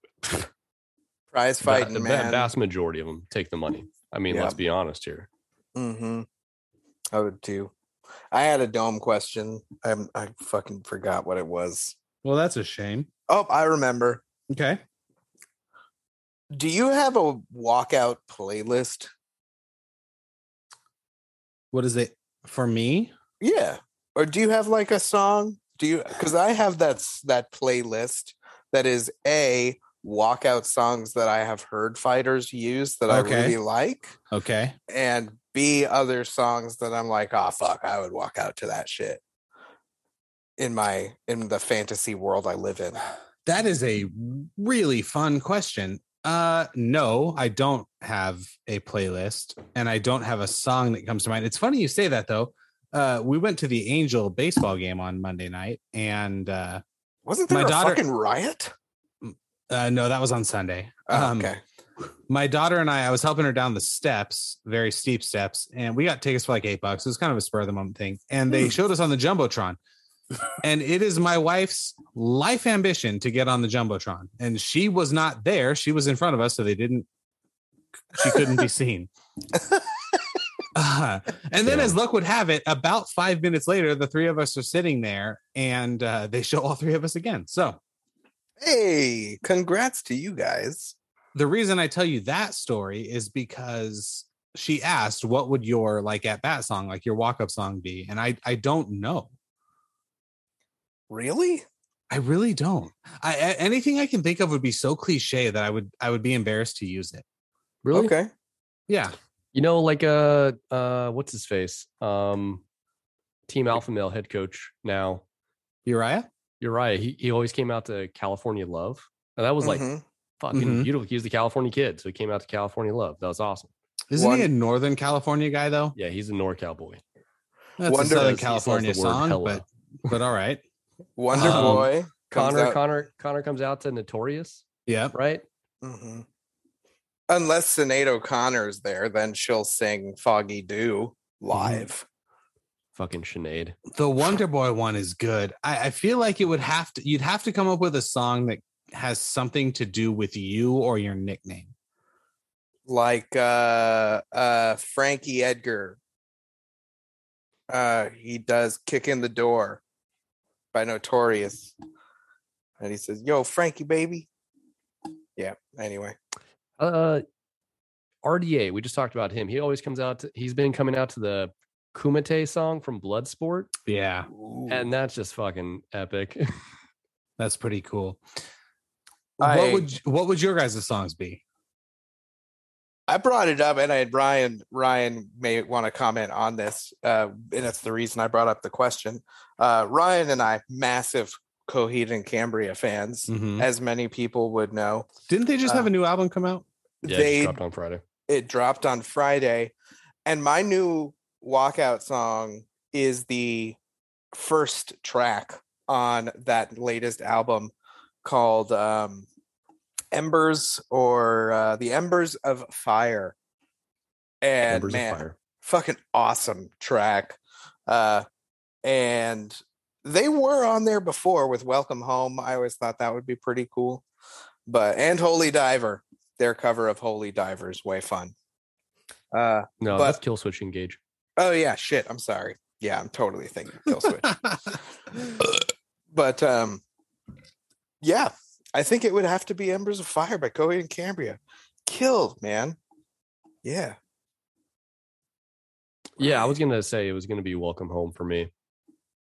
prize fighting, the man. vast majority of them take the money. I mean, let's be honest here. Mm-hmm. I would too. I had a dome question. I I fucking forgot what it was. Well, that's a shame. Oh, I remember. Okay. Do you have a walkout playlist? What is it for me? Yeah. Or do you have like a song? Do you because I have that that playlist that is A walkout songs that I have heard fighters use that I really like, Okay. and B other songs that I'm like, oh fuck, I would walk out to that shit. In my in the fantasy world I live in. That is a really fun question. Uh no, I don't have a playlist and I don't have a song that comes to mind. It's funny you say that though. Uh we went to the Angel baseball game on Monday night and uh Wasn't there My a daughter- fucking riot? uh no, that was on Sunday. Oh, Um, okay. my daughter and I, I was helping her down the steps, very steep steps, and we got tickets for like eight bucks. It was kind of a spur of the moment thing. And they Hmm. showed us on the Jumbotron. And it is my wife's life ambition to get on the Jumbotron. And she was not there. She was in front of us, so they didn't, she couldn't be seen. Uh, and then, Yeah. as luck would have it, about five minutes later, the three of us are sitting there and uh, they show all three of us again. So, Hey, congrats to you guys. the reason I tell you that story is because she asked, "What would your like at bat song, like your walk up song, be?" And I I don't know. Really? I really don't. I anything I can think of would be so cliche that I would I would be embarrassed to use it. Really? Okay. Yeah. You know, like uh uh what's his face? Um Team Alpha Male head coach now. Urijah. You're. He he always came out to California Love. And that was like Mhm. fucking Mhm. beautiful. He was the California kid. So he came out to California Love. That was awesome. Isn't One- he a Northern California guy though? Yeah, he's a NorCal boy. That's Wonder- a Southern California the word song, but but all right. Wonder Um, Boy. comes Conor out- Conor Conor comes out to Notorious, Yeah. right? Mhm. Unless Sinead O'Connor's there, then she'll sing Foggy Dew live. Fucking Sinead. The Wonder Boy one is good. I, I feel like it would have to you'd have to come up with a song that has something to do with you or your nickname. Like uh uh Frankie Edgar. Uh he does Kick in the Door by Notorious. And he says, Yo, Frankie baby. Yeah, anyway. Uh RDA, we just talked about him. He always comes out to, he's been coming out to the Kumite song from Bloodsport, Yeah. and that's just fucking epic. That's pretty cool. I- what would what would your guys' songs be? I brought it up, and I had Ryan. Ryan may want to comment on this, uh, and it's the reason I brought up the question. Uh, Ryan and I, massive Coheed and Cambria fans, Mhm. as many people would know. Didn't they just have uh, a new album come out? yeah, they just dropped on Friday. it dropped on Friday, and my new walkout song is the first track on that latest album called um, Embers or uh, the Embers of Fire. And Embers man, Fire. fucking awesome track. Uh, and they were on there before with Welcome Home. I always thought that would be pretty cool. But and Holy Diver, their cover of Holy Diver is way fun. Uh, No, but- that's Killswitch Engage. oh yeah, shit. I'm sorry. Yeah, I'm totally thinking Kill Switch. but um, yeah, I think it would have to be Embers of Fire by Coheed and Cambria. Killed, man. Yeah. Yeah, I was gonna say it was gonna be Welcome Home for me.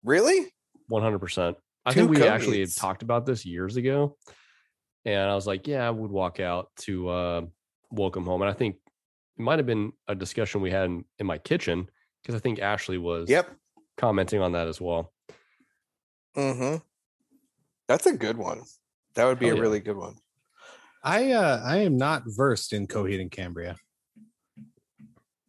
Really? One hundred percent. I Two think we actually had talked about this years ago, and I was like, "Yeah, I would walk out to uh, Welcome Home." And I think it might have been a discussion we had in, in my kitchen because I think Ashley was Yep. commenting on that as well. Mm-hmm. That's a good one. That would be Hell a yeah. really good one. I uh I am not versed in Coheed and Cambria.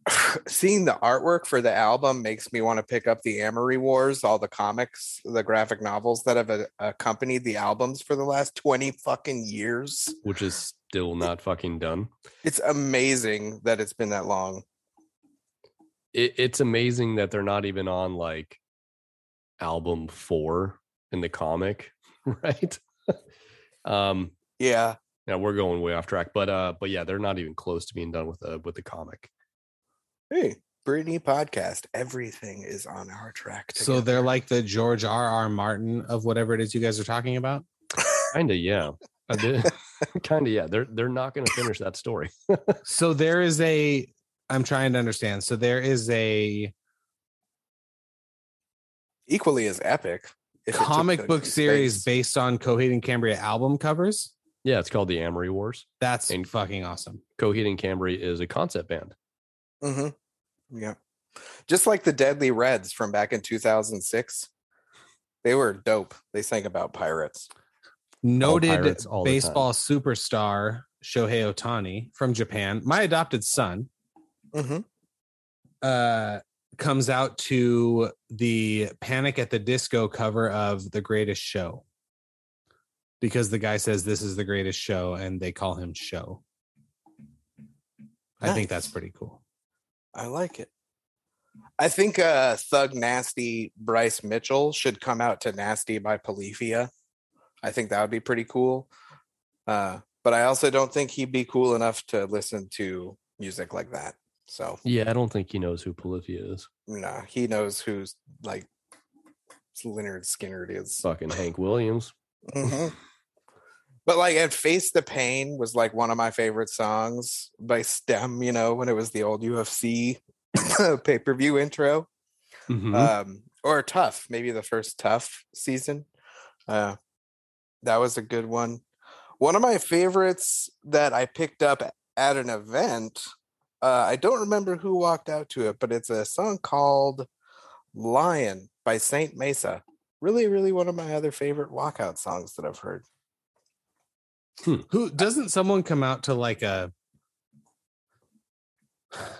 Seeing the artwork for the album makes me want to pick up the Amory Wars, all the comics, the graphic novels that have uh, accompanied the albums for the last 20 fucking years. which is still not fucking done. It's amazing that it's been that long. It, it's amazing that they're not even on like album four in the comic, right? um, Yeah. yeah, we're going way off track, but uh, but yeah, they're not even close to being done with the with the comic. Hey, Brittany podcast. Everything is on our track. So they're like the George R. R. Martin of whatever it is you guys are talking about. Kinda, yeah. Kinda, yeah. They're they're not going to finish that story. So there is a I'm trying to understand. So there is a equally as epic. If it took comic book series space. based on Coheed and Cambria album covers. Yeah, it's called the Amory Wars. That's And- fucking awesome. Coheed and Cambria is a concept band. Mm-hmm. Yeah. Just like the Deadly Reds from back in 2006. They were dope. They sang about pirates. Noted pirates all baseball superstar Shohei Ohtani from Japan, my adopted son, Mm-hmm. uh, comes out to the Panic at the Disco cover of The Greatest Show because the guy says this is the greatest show and they call him Show. I think that's pretty cool. I like it. I think uh Thug Nasty Bryce Mitchell should come out to Nasty by Polyphia. I think that would be pretty cool. Uh but I also don't think he'd be cool enough to listen to music like that. So Yeah, I don't think he knows who Polyphia is. nah, he knows who's like Lynyrd Skynyrd is. Fucking Hank Williams. Mhm. But like, and Face the Pain was like one of my favorite songs by Stemm, you know, when it was the old UFC pay per view intro. Mhm. Um, or TUF, maybe the first TUF season. Uh, that was a good one. One of my favorites that I picked up at an event, uh, I don't remember who walked out to it, but it's a song called Lion by Saint Mesa. Really, really one of my other favorite walkout songs that I've heard. Who doesn't someone come out to like a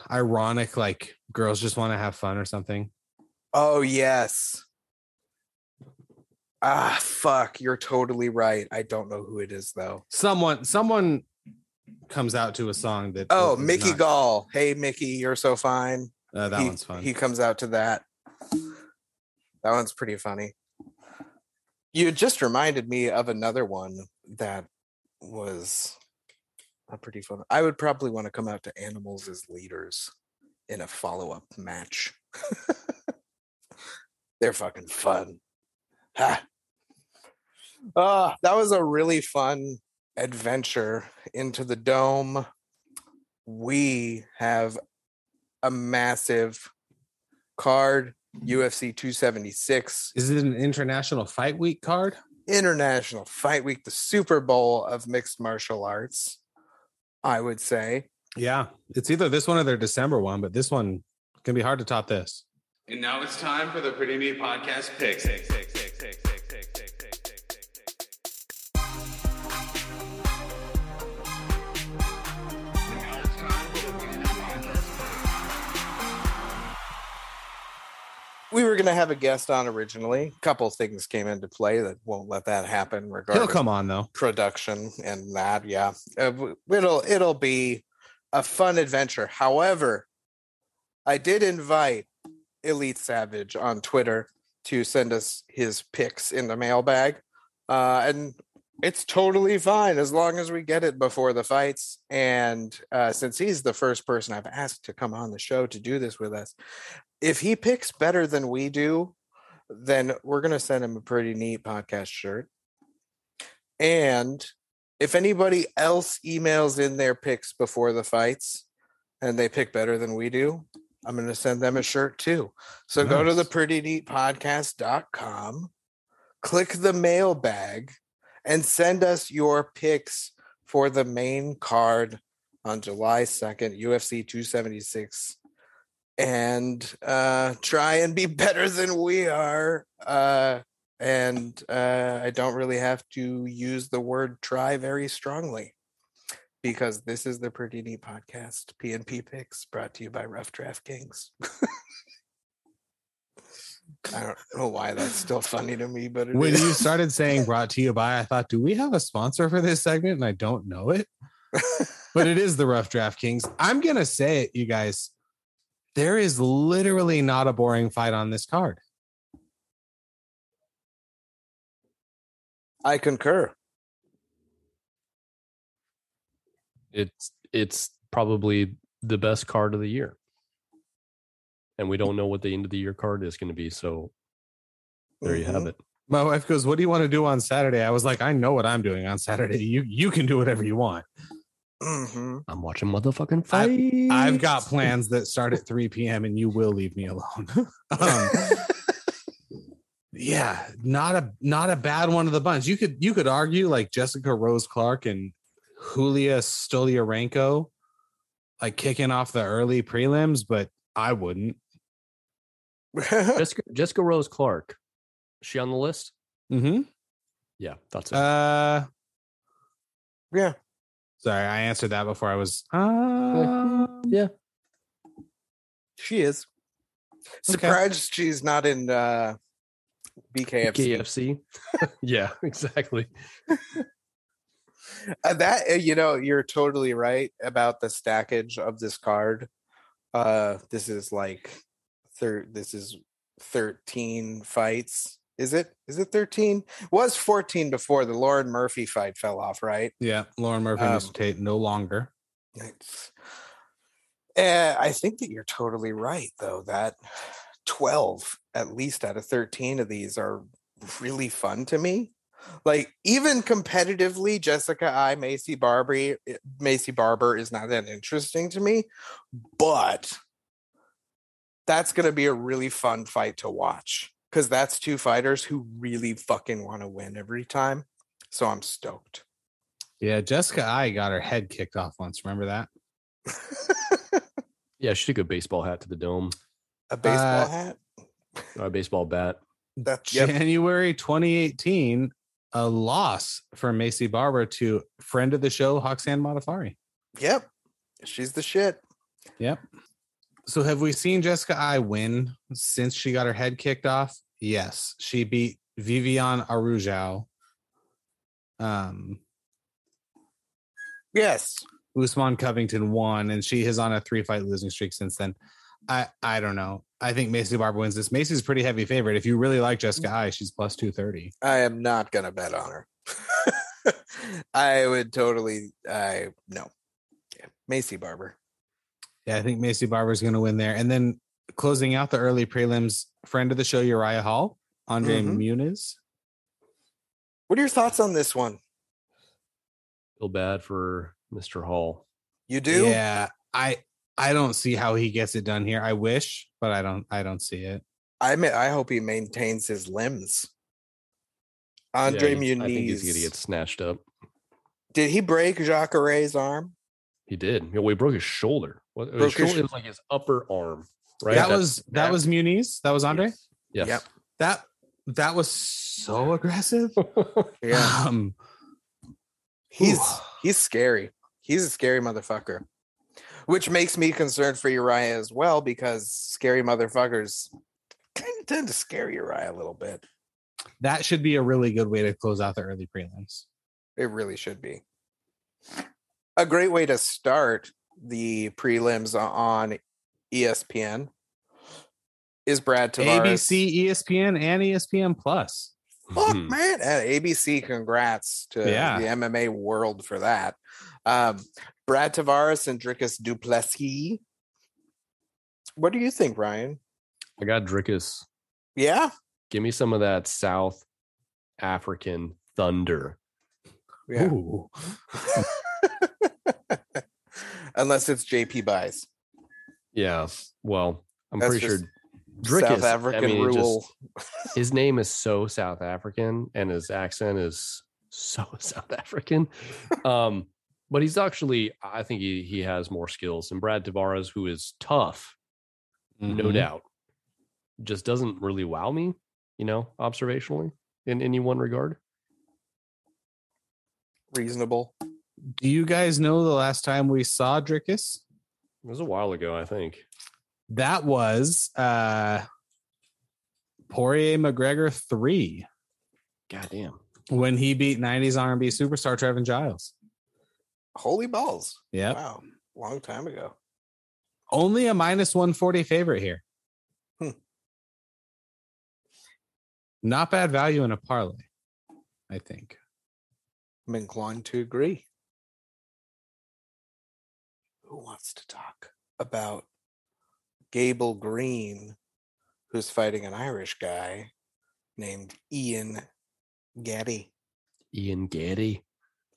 ironic like girls just want to have fun or something? Oh yes. Ah fuck, you're totally right. I don't know who it is though. Someone someone comes out to a song that Oh, Mickey not- Gall. Hey Mickey, you're so fine. uh, that he, one's fun. He comes out to that. That one's pretty funny. You just reminded me of another one that was a pretty fun. I would probably want to come out to animals as leaders in a follow-up match. They're fucking fun. Ha. Ah, that was a really fun adventure into the dome. We have a massive card, UFC 276, Is it an international fight week card? International Fight Week, the Super Bowl of mixed martial arts, I would say. Yeah, it's either this one or their December one, but this one can be hard to top this. And now it's time for the Pretty Neat Podcast picks. We were going to have a guest on originally. A couple things came into play that won't let that happen regarding He'll come on though. production and that. Yeah, Uh, it'll it'll be a fun adventure. However, I did invite Elite Savage on Twitter to send us his picks in the mailbag, uh, and it's totally fine as long as we get it before the fights. And uh, since he's the first person I've asked to come on the show to do this with us, if he picks better than we do, then we're gonna send him a pretty neat podcast shirt. And if anybody else emails in their picks before the fights and they pick better than we do, I'm going to send them a shirt too. So go to the Nice. pretty neat podcast.com, click the mailbag, and send us your picks for the main card on July 2nd, UFC 276. And uh, try and be better than we are. Uh, and uh, I don't really have to use the word try very strongly because this is the Pretty Neat Podcast, PNP Picks, brought to you by Rough Draft Kings. I don't know why that's still funny to me, but it When is. you started saying brought to you by, I thought, do we have a sponsor for this segment? And I don't know it. But it is the Rough Draft Kings. I'm gonna say it, you guys. There is literally not a boring fight on this card. I concur. It's it's probably the best card of the year. And we don't know what the end of the year card is going to be. So there you have Mhm. it. My wife goes, "What do you want to do on Saturday?" I was like, "I know what I'm doing on Saturday. You you can do whatever you want. Mhm. I'm watching motherfucking I've- fight. I've got plans that start at 3 p.m. and you will leave me alone." um, yeah, not a not a bad one of the bunch. You could you could argue like Jessica Rose Clark and Julia Stoliarenko like kicking off the early prelims, but I wouldn't. Jessica, Jessica Rose Clark. Is she on the list? Mm-hmm. Yeah, that's it. Uh yeah. sorry, I answered that before I was uh, yeah. She is. Surprised she's not in uh BKFC. KFC. yeah, exactly. Uh, that uh, you know, you're totally right about the stackage of this card. Uh this is like third this is 13 fights. Is it? Is it 13? Was 14 before the Lauren Murphy fight fell off, right? Yeah, Lauren Murphy Um, Mr. Tate no longer. Uh, I think that you're totally right, though. That 12, at least out of 13 of these, are really fun to me. Like even competitively, Jessica Eye Macy Barber Macy Barber is not that interesting to me, but that's going to be a really fun fight to watch because that's two fighters who really fucking want to win every time. So I'm stoked. Yeah, Jessica Eye got her head kicked off once. Remember that? Yeah, she took a baseball hat to the dome, a baseball Uh, hat. or a baseball bat. That's. January 2018, a loss for Macy Barber to friend of the show, Roxanne Modafferi. Yep. She's the shit. Yep. So have we seen Jessica Eye win since she got her head kicked off? Yes. She beat Viviane Araujo. Um Yes. Usman Covington won, and she has on a three fight losing streak since then. I I don't know. I think Macy Barber wins this. Macy's a pretty heavy favorite. If you really like Jessica Eye, she's plus two thirty. I am not gonna bet on her. I would totally I no. Yeah. Macy Barber. Yeah, I think Macy Barber's going to win there. And then closing out the early prelims, friend of the show Uriah Hall, Andre Mhm. Muniz. What are your thoughts on this one? Feel bad for Mr. Hall. You do? Yeah, I I don't see how he gets it done here. I wish, but I don't. I don't see it. I mean, I hope he maintains his limbs. Andre Yeah, Muniz. I think he's gonna get snatched up. Did he break Jacare's arm? He did. Well, he broke his shoulder. What, Broke his shoulder sh- it was like his upper arm, right? that That's- was that yeah. was Muniz. That was Andre. Yes. yes. Yep. That that was so aggressive. Yeah. Um, He's he's scary. He's a scary motherfucker. Which makes me concerned for Uriah as well, because scary motherfuckers kind of tend to scare Uriah a little bit. that should be a really good way to close out the early prelims. It really should be. A great way to start the prelims on ESPN is Brad Tavares. ABC, ESPN, and ESPN Plus. Fuck, Mhm. man. And ABC, congrats to Yeah. the MMA world for that. Um, Brad Tavares and Dricus Du Plessis. What do you think, Ryan? I got Dricus. Yeah. Give me some of that South African thunder. Yeah. Unless it's JP Buys. Yeah. Well, I'm That's pretty sure Dricus. South African I mean, it just- rule. his name is so South African and his accent is so South African. Um, but he's actually, I think he he has more skills than Brad Tavares, who is tough, no Mhm. doubt. Just doesn't really wow me, you know, observationally in any one regard. Reasonable. Do you guys know the last time we saw Dricus? It was a while ago, I think. That was uh Poirier McGregor 3 God damn. when he beat 90s R&B superstar Trevin Giles. Holy balls. Yeah. Wow. Long time ago. Only a minus 140 favorite here. Hmm. Not bad value in a parlay, I think. I'm inclined to agree. Who wants to talk about Gable Green, who's fighting an Irish guy named Ian Gaddy? Ian Gaddy.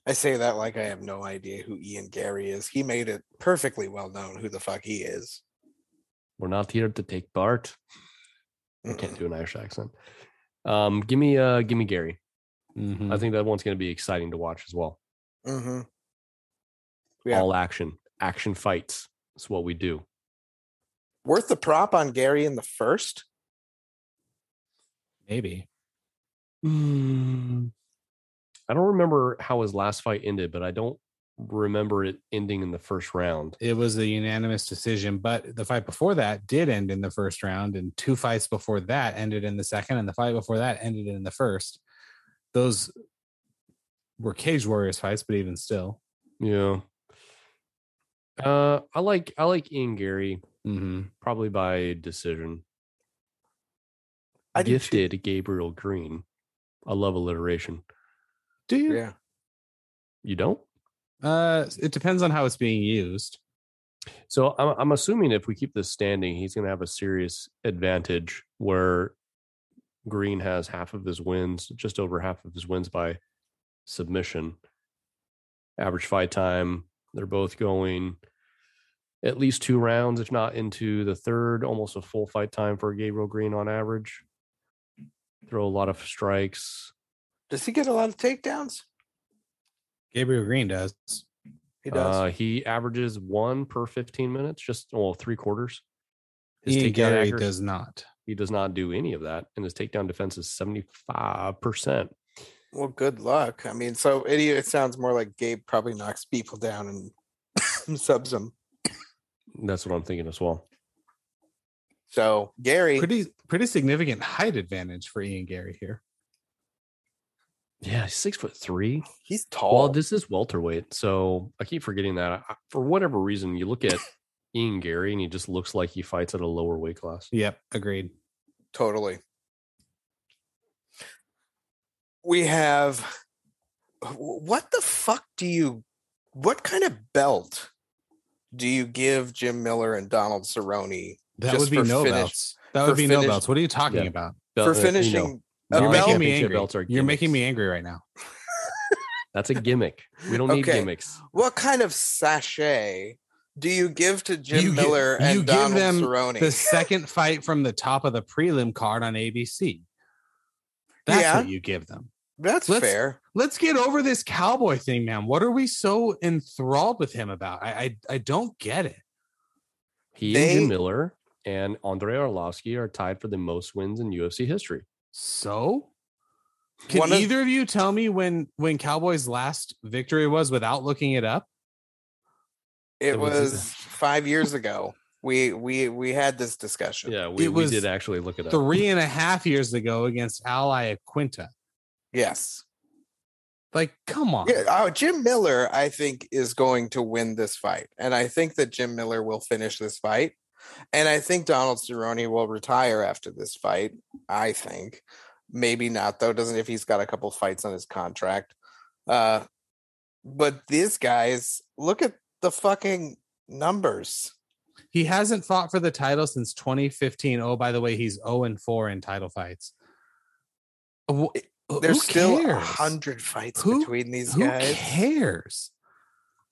I say that like I have no idea who Ian Garry is. He made it perfectly well known who the fuck he is. We're not here to take part. I can't do an Irish accent. Um, give me uh, give me Garry. Mhm. I think that one's going to be exciting to watch as well. Mm-hmm. Yeah. All action, action fights. That's what we do. Worth the prop on Garry in the first? maybe. Mm, I don't remember how his last fight ended, but I don't remember it ending in the first round. It was a unanimous decision, but the fight before that did end in the first round, and two fights before that ended in the second, and the fight before that ended in the first. Those were Cage Warriors fights, but even still. Yeah. Uh, I like I like Ian Garry hmm probably by decision. I. Gifted Gabriel Green. I love alliteration. Do you? Yeah. You don't? Uh, it depends on how it's being used. So I'm, I'm assuming if we keep this standing, he's going to have a serious advantage where Green has half of his wins, just over half of his wins by submission. Average fight time, they're both going at least two rounds, if not into the third, almost a full fight time for Gabriel Green on average. Throw a lot of strikes. Does he get a lot of takedowns? Gabriel Green does. He does. Uh, he averages one per 15 minutes, just well, three quarters. His Ian takedown Garry accuracy- does not. He does not do any of that, and his takedown defense is seventy five percent. well, good luck. I mean, so it, it sounds more like Gabe probably knocks people down and subs them. That's what I'm thinking as well. So Garry, Pretty pretty significant height advantage for Ian Garry here. Yeah, he's six foot three. he's tall. Well, this is welterweight, so I keep forgetting that. I, for whatever reason, you look at Ian Garry, and he just looks like he fights at a lower weight class. Yep, agreed. totally. We have what the fuck do you what kind of belt do you give Jim Miller and Donald Cerrone That would be no finish- belts. That would be no belts. What are you talking Yeah. about? Belt- for uh, you know, finishing a You're non- making me angry. belts are You're making me angry right now. That's a gimmick. We don't need Okay. gimmicks. What kind of sachet do you give to Jim You gi- Miller and you give them Cerrone? The second fight from the top of the prelim card on ABC. That's Yeah. what you give them. That's let's- fair. Let's get over this cowboy thing, man. What are we so enthralled with him about? I I, I don't get it. He They- and Jim Miller and Andrei Arlovsky are tied for the most wins in UFC history. So can One either of you tell me when when Cowboys last victory was without looking it up? It it was- was five years ago. We we we had this discussion. Yeah, we, It we was did actually look it up. Three and a half years ago against Al Iaquinta. Yes. Like, come on. Yeah, uh, Jim Miller, I think, is going to win this fight, and I think that Jim Miller will finish this fight, and I think Donald Cerrone will retire after this fight. I think, maybe not though. Doesn't if he's got a couple fights on his contract. Uh, but these guys, look at the fucking numbers. He hasn't fought for the title since 2015. Oh, by the way, he's 0 and 4 in title fights. There's still a hundred fights Who- between these Who guys, cares?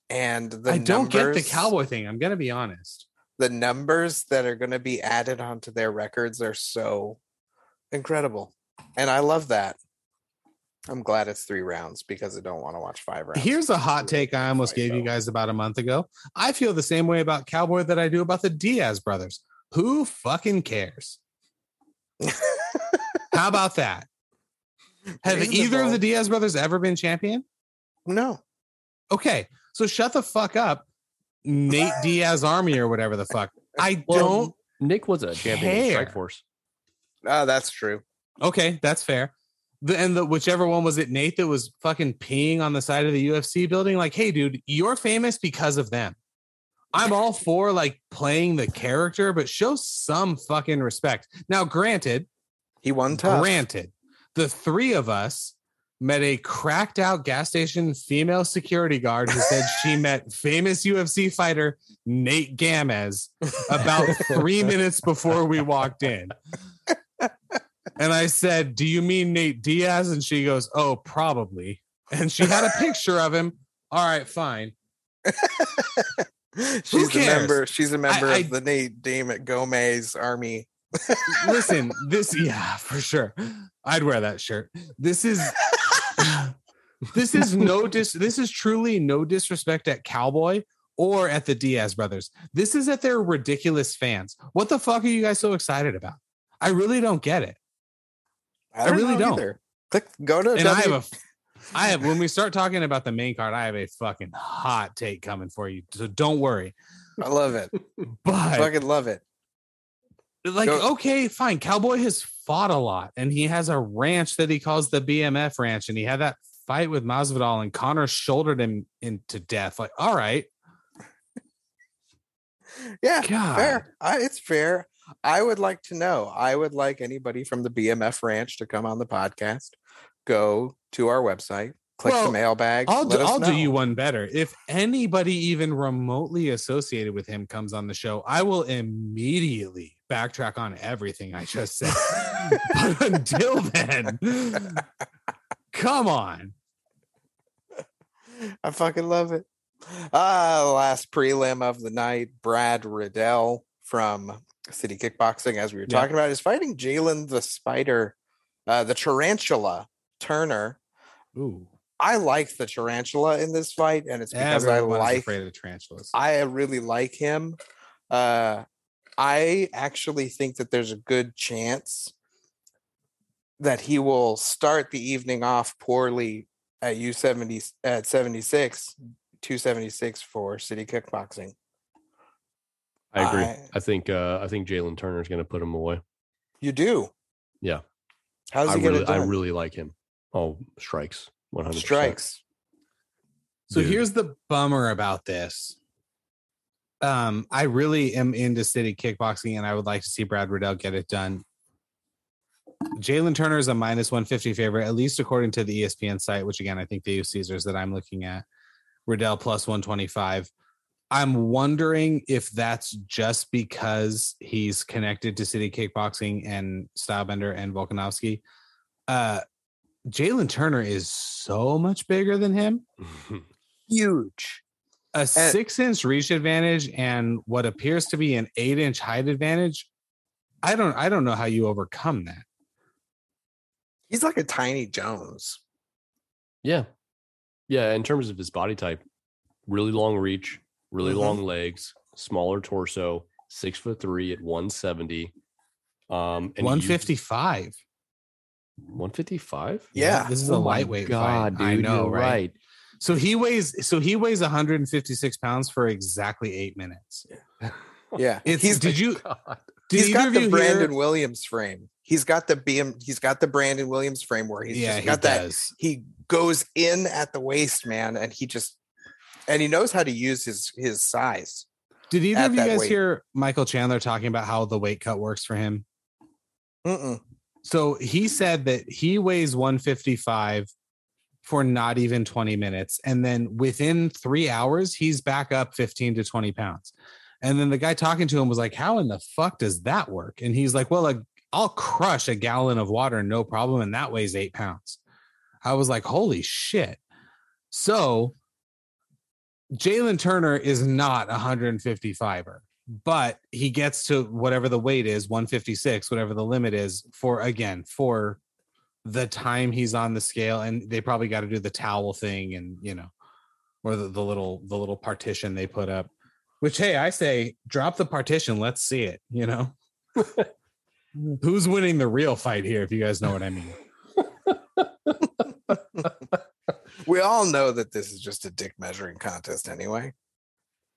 and the I don't get the cowboy thing. I'm gonna be honest. The numbers that are going to be added onto their records are so incredible and i love that i'm glad it's three rounds because i don't want to watch five rounds Here's a hot take I almost gave you guys about a month ago. I feel the same way about Cowboy that I do about the Diaz brothers. Who fucking cares? How about that? Have either of the Diaz brothers ever been champion? no Okay, so shut the fuck up, Nate Diaz Army or whatever the fuck. I Well, don't. Nick was a champion in Strike care. Force. oh that's true Okay, that's fair. The, and the whichever one was it, Nate that was fucking peeing on the side of the UFC building. Like, hey, dude, you're famous because of them. I'm all for like playing the character, but show some fucking respect. Now, granted, he won tough granted, the three of us met a cracked out gas station female security guard who said she met famous UFC fighter Nate Gamez about three minutes before we walked in. And I said, Do you mean Nate Diaz? And she goes, Oh, probably. And she had a picture of him. All right, fine. she's a member she's a member I- of the nate damon gomez army listen, this yeah, for sure. I'd wear that shirt. This is this is no dis this is truly no disrespect at Cowboy or at the Diaz brothers. This is at their ridiculous fans. What the fuck are you guys so excited about? I really don't get it. I really know don't. either. Click go to And I have W- a I have when we start talking about the main card, I have a fucking hot take coming for you. So don't worry. I love it. But Fucking love it. like Go- okay fine cowboy has fought a lot and he has a ranch that he calls the bmf ranch and he had that fight with masvidal and conor shouldered him into death like all right Yeah, god fair. I, it's fair. I would like to know. I would like anybody from the BMF Ranch to come on the podcast. Go to our website, click Well, the mailbag. I'll, do, I'll do you one better. If anybody even remotely associated with him comes on the show, I will immediately backtrack on everything I just said. but until then, come on. I fucking love it. Ah, last prelim of the night, Brad Riddell from City Kickboxing, as we were Yeah. talking about, is fighting Jalen the Spider, uh, the Tarantula Turner. Ooh, I like the Tarantula in this fight, and it's because I like afraid of the tarantulas. I really like him. Uh, I actually think that there's a good chance that he will start the evening off poorly at U70 at 76, 276 for City Kickboxing. I agree. I- I think uh, I think Jalen Turner is going to put him away. You do. Yeah. How's I he gonna really, I really like him. Oh, strikes, one hundred strikes. So Dude. here's the bummer about this. Um, I really am into city kickboxing, and I would like to see Brad Riddell get it done. Jalen Turner is a minus 150 favorite, at least according to the ESPN site, which again, I think they use Caesars that I'm looking at. Riddell plus 125. I'm wondering if that's just because he's connected to City Kickboxing and Stylebender and Volkanovski. Uh, Jalen Turner is so much bigger than him Huge. a six inch reach advantage and what appears to be an eight inch height advantage. I don't I don't know how you overcome that. He's like a tiny Jones. Yeah. Yeah. In terms of his body type, really long reach, really Mhm. long legs, smaller torso, six foot three at 170. Um, and One fifty five. 155? Yeah. this is a lightweight fight. Dude, I know, you're right? So he weighs so he weighs 156 pounds for exactly eight minutes. Yeah. It's he's did you God. did he's got the Brandon hear- Williams frame. He's got the BM. He's got the Brandon Williams framework. he's yeah, just he that. does. He goes in at the waist, man, and he just and he knows how to use his his size. Did either of you guys weight. hear Michael Chandler talking about how the weight cut works for him? Mm-mm. So he said that he weighs 155 for not even 20 minutes. And then within three hours, he's back up 15 to 20 pounds. And then the guy talking to him was like, How in the fuck does that work? And he's like, Well, like, I'll crush a gallon of water, no problem. And that weighs eight pounds. I was like, Holy shit. So Jalen Turner is not 155er but he gets to whatever the weight is 156 whatever the limit is for again for the time he's on the scale and they probably got to do the towel thing and you know or the, the little the little partition they put up which hey i say drop the partition let's see it you know who's winning the real fight here if you guys know what i mean We all know that this is just a dick measuring contest anyway.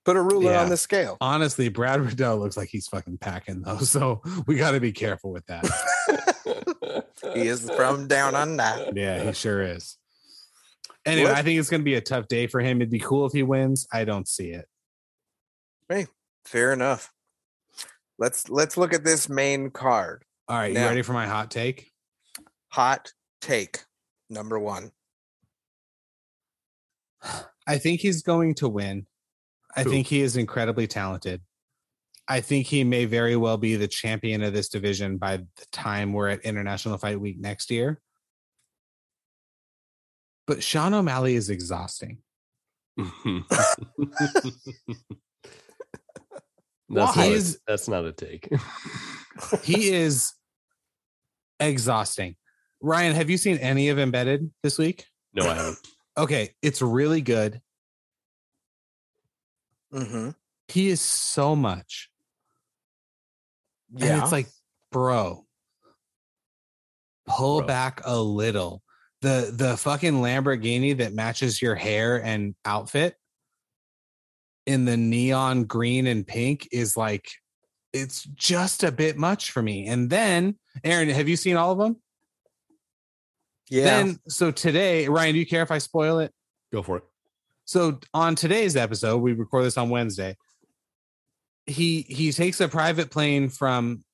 Put a ruler Yeah. on the scale. honestly brad riddell looks like he's fucking packing though so we got to be careful with that He is from down under. Yeah, he sure is. Anyway, Let's- I think it's going to be a tough day for him. It'd be cool if he wins. I don't see it. Hey, fair enough. Let's let's look at this main card. All right, Now- you ready for my hot take? Hot take number one. I think he's going to win. I Who? think he is incredibly talented. I think he may very well be the champion of this division by the time we're at International Fight Week next year. But Sean O'Malley is exhausting. that's, Why? not a, that's not a take. he is exhausting. Ryan, have you seen any of Embedded this week? No, I haven't. Okay, it's really good. Mm-hmm. He is so much. And Yeah. it's like, bro, pull Bro. back a little. The the fucking Lamborghini that matches your hair and outfit in the neon green and pink is like it's just a bit much for me. And then, Aaron, have you seen all of them? yeah. Then so today, Ryan, do you care if I spoil it? Go for it. So on today's episode, we record this on Wednesday. He he takes a private plane from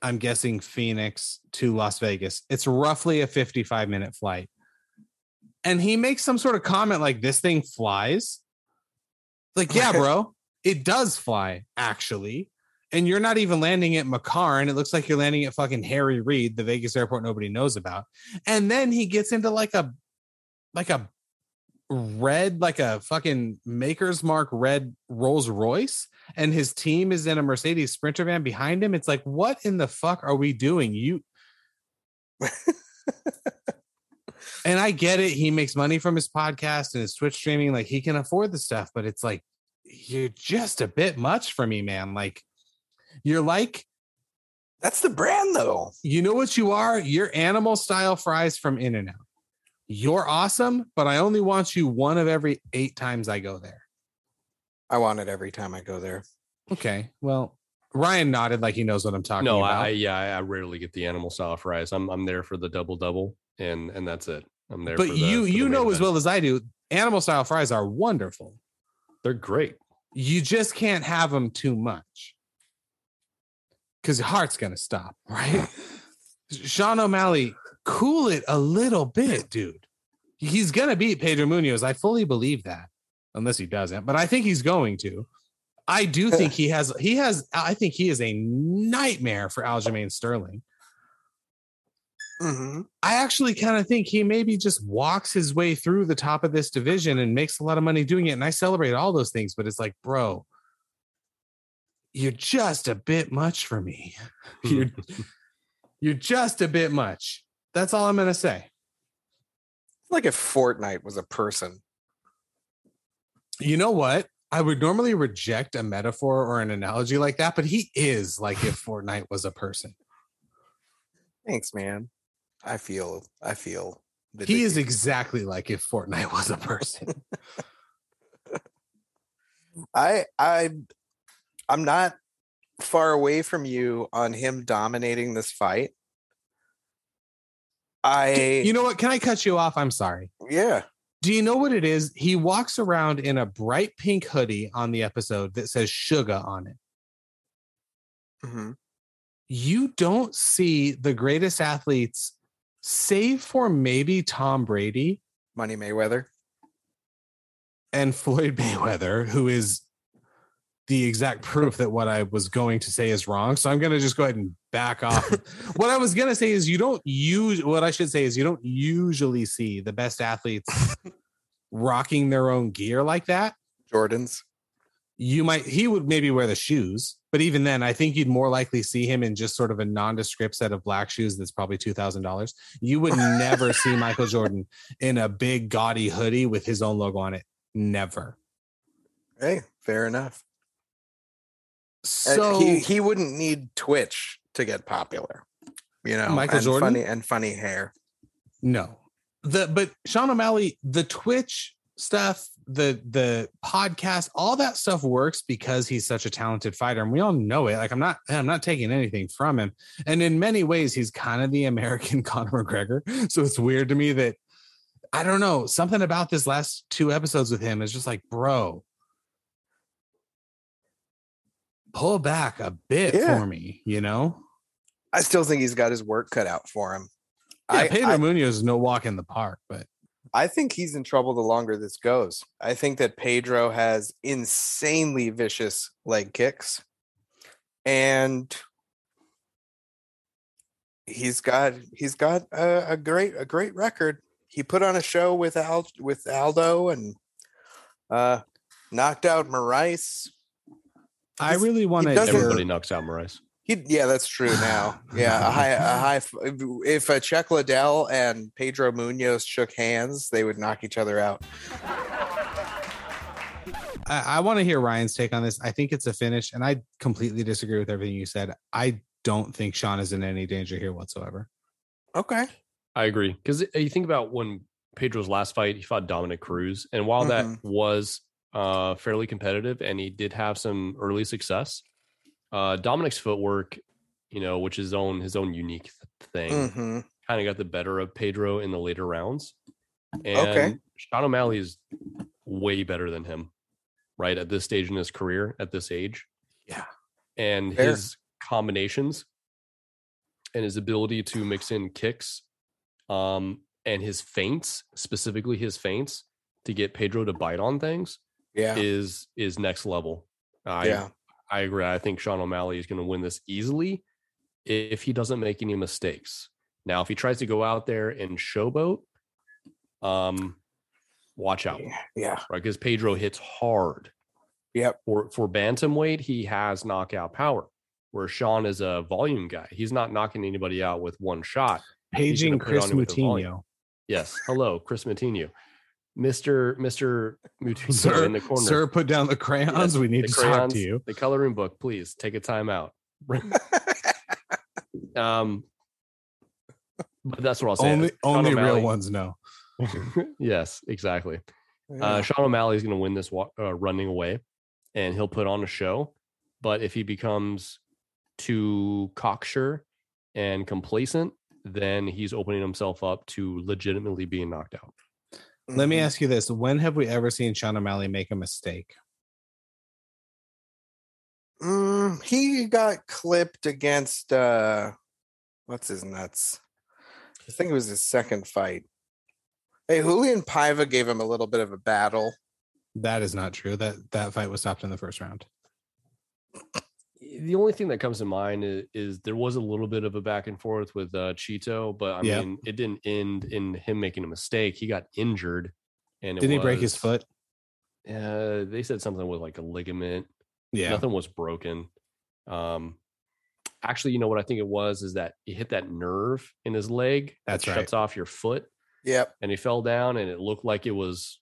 I'm guessing Phoenix to Las Vegas. It's roughly a 55 minute flight. And he makes some sort of comment like this thing flies. Like, oh yeah, bro, it does fly actually. And you're not even landing at McCarran. It looks like you're landing at fucking Harry Reid, the Vegas airport nobody knows about. And then he gets into like a like a red, like a fucking maker's mark red Rolls Royce, and his team is in a Mercedes Sprinter van behind him. It's like, what in the fuck are we doing? You and I get it. He makes money from his podcast and his Twitch streaming. Like he can afford the stuff, but it's like you're just a bit much for me, man. Like you're like, That's the brand though. you know what you are? You're animal style fries from In and Out. You're awesome, but I only want you one of every eight times I go there. I want it every time I go there. Okay. Well, Ryan nodded like he knows what I'm talking No, about. I, I yeah, I I rarely get the animal style fries. I'm I'm there for the double double, and and that's it. I'm there. but for the, you for you main know as well as I do, animal style fries are wonderful. they're great. You just can't have them too much. Cause your heart's gonna stop, right? Sean O'Malley, cool it a little bit, dude. He's gonna beat Pedro Munoz. I fully believe that. Unless he doesn't, but I think he's going to. I do think he has he has I think he is a nightmare for Aljamain Sterling. Mm-hmm. I actually kind of think he maybe just walks his way through the top of this division and makes a lot of money doing it. And I celebrate all those things, but it's like, bro, you're just a bit much for me. You're you're just a bit much. That's all I'm gonna say. Like if Fortnite was a person. You know what? I would normally reject a metaphor or an analogy like that, but he is like if Fortnite was a person. Thanks, man. I feel. I feel. the He is exactly like if Fortnite was a person. I. I. I'm not far away from you on him dominating this fight. I. you know what? Can I cut you off? I'm sorry. yeah. Do you know what it is? He walks around in a bright pink hoodie on the episode that says sugar on it. hmm You don't see the greatest athletes, save for maybe Tom Brady Money Mayweather. and Floyd Mayweather, who is the exact proof that what I was going to say is wrong. So I'm going to just go ahead and back off. what I was going to say is you don't use what I should say is you don't usually see the best athletes rocking their own gear like that. Jordans. you might he would maybe wear the shoes but even then i think you'd more likely see him in just sort of a nondescript set of black shoes that's probably $2000 you would never see michael jordan in a big gaudy hoodie with his own logo on it never Hey, fair enough. So he he wouldn't need Twitch to get popular. You know, Michael and Jordan? funny and funny hair. no the but sean o'malley the twitch stuff the the podcast all that stuff works because he's such a talented fighter and we all know it like i'm not i'm not taking anything from him and in many ways he's kind of the american conor mcgregor so it's weird to me that i don't know something about this last two episodes with him is just like bro pull back a bit Yeah. for me you know I still think he's got his work cut out for him. yeah, I, pedro I, munoz is no walk in the park but I think he's in trouble the longer this goes. I think that Pedro has insanely vicious leg kicks, and he's got he's got a, a great a great record. He put on a show with Al with Aldo and uh, knocked out Moraes. i really want to Everybody knocks out Moraes. He, yeah, that's true now. Yeah, a high, a high. If uh, Chuck Liddell and Pedro Munoz shook hands, they would knock each other out. I, I want to hear Ryan's take on this. I think it's a finish, and I completely disagree with everything you said. I don't think Sean is in any danger here whatsoever. Okay. I agree because you think about when Pedro's last fight, he fought Dominick Cruz, and while that Mhm. was uh, fairly competitive, and he did have some early success, uh, Dominick's footwork, you know, which is his own his own unique th- thing, hmm kind of got the better of Pedro in the later rounds. And Okay. Sean O'Malley is way better than him, right? At this stage in his career, at this age. Yeah. And Fair. his combinations and his ability to mix in kicks um, and his feints, specifically his feints, to get Pedro to bite on things Yeah. is is next level. I yeah. I agree. I think Sean O'Malley is going to win this easily if he doesn't make any mistakes. Now, if he tries to go out there and showboat, um, watch out, Yeah. right? Because Pedro hits hard. Yep. For for bantamweight, he has knockout power. Where Sean is a volume guy, he's not knocking anybody out with one shot. Paging Chris on it with the volume. Moutinho. Yes. Hello, Chris Moutinho, Mister Moutinho Sir, in the corner. sir, put down the crayons. Yes, we need to talk to you. The coloring book, please take a time out. um, but that's what I'll say. Only, only real ones know. yes, exactly. Uh, Sean O'Malley is going to win this wa- uh, running away, and he'll put on a show. But if he becomes too cocksure and complacent, then he's opening himself up to legitimately being knocked out. Let me Mhm. ask you this: When have we ever seen Sean O'Malley make a mistake? Mm, he got clipped against uh what's his nuts? I think it was his second fight. Hey, Raulian Paiva gave him a little bit of a battle. That is not true. That that fight was stopped in the first round. The only thing that comes to mind is, is there was a little bit of a back and forth with uh, Chito, but I Yeah. mean, it didn't end in him making a mistake. He got injured, and it Did he break his was- foot? Uh, they said something with like a ligament. Yeah. nothing was broken. Um, actually, you know what I think it was is that he hit that nerve in his leg That's that right. shuts off your foot, Yep. and he fell down, and it looked like it was,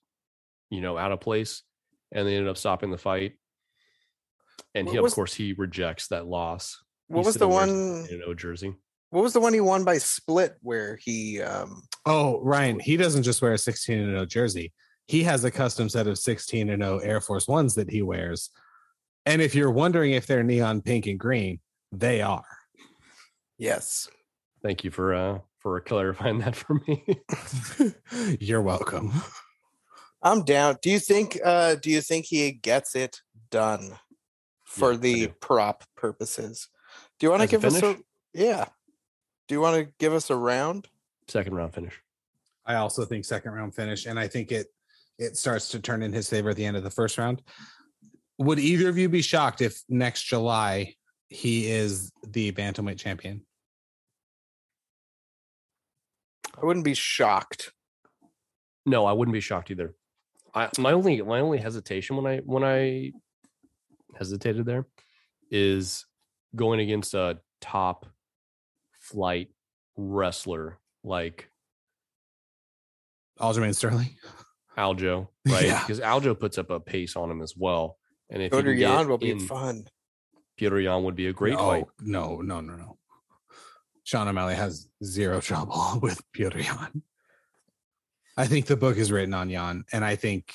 you know, out of place, and they ended up stopping the fight. And What he, of course, he rejects that loss. What He was the one you know jersey? what was the one he won by split where he um Oh, Ryan, he doesn't just wear a 16 and 0 jersey. He has a custom set of 16 and 0 Air Force Ones that he wears. And if you're wondering if they're neon pink and green, they are. yes. Thank you for uh for clarifying that for me. you're welcome. I'm down. Do you think uh do you think he gets it done for Yeah, the prop purposes? Do you want to As a give us a yeah. Do you want to give us a round? Second round finish. I also think second round finish, and I think it it starts to turn in his favor at the end of the first round. Would either of you be shocked if next July he is the bantamweight champion? I wouldn't be shocked. No, I wouldn't be shocked either. I my only my only hesitation when I when I hesitated there is going against a top flight wrestler like Aljamain Sterling. Aljo, right? Yeah. Because Aljo puts up a pace on him as well. And if you Petr Yan will be in- fun. Petr Yan would be a great no, fight. No, no, no, no. Sean O'Malley has zero trouble with Petr Yan. I think the book is written on Yan, and I think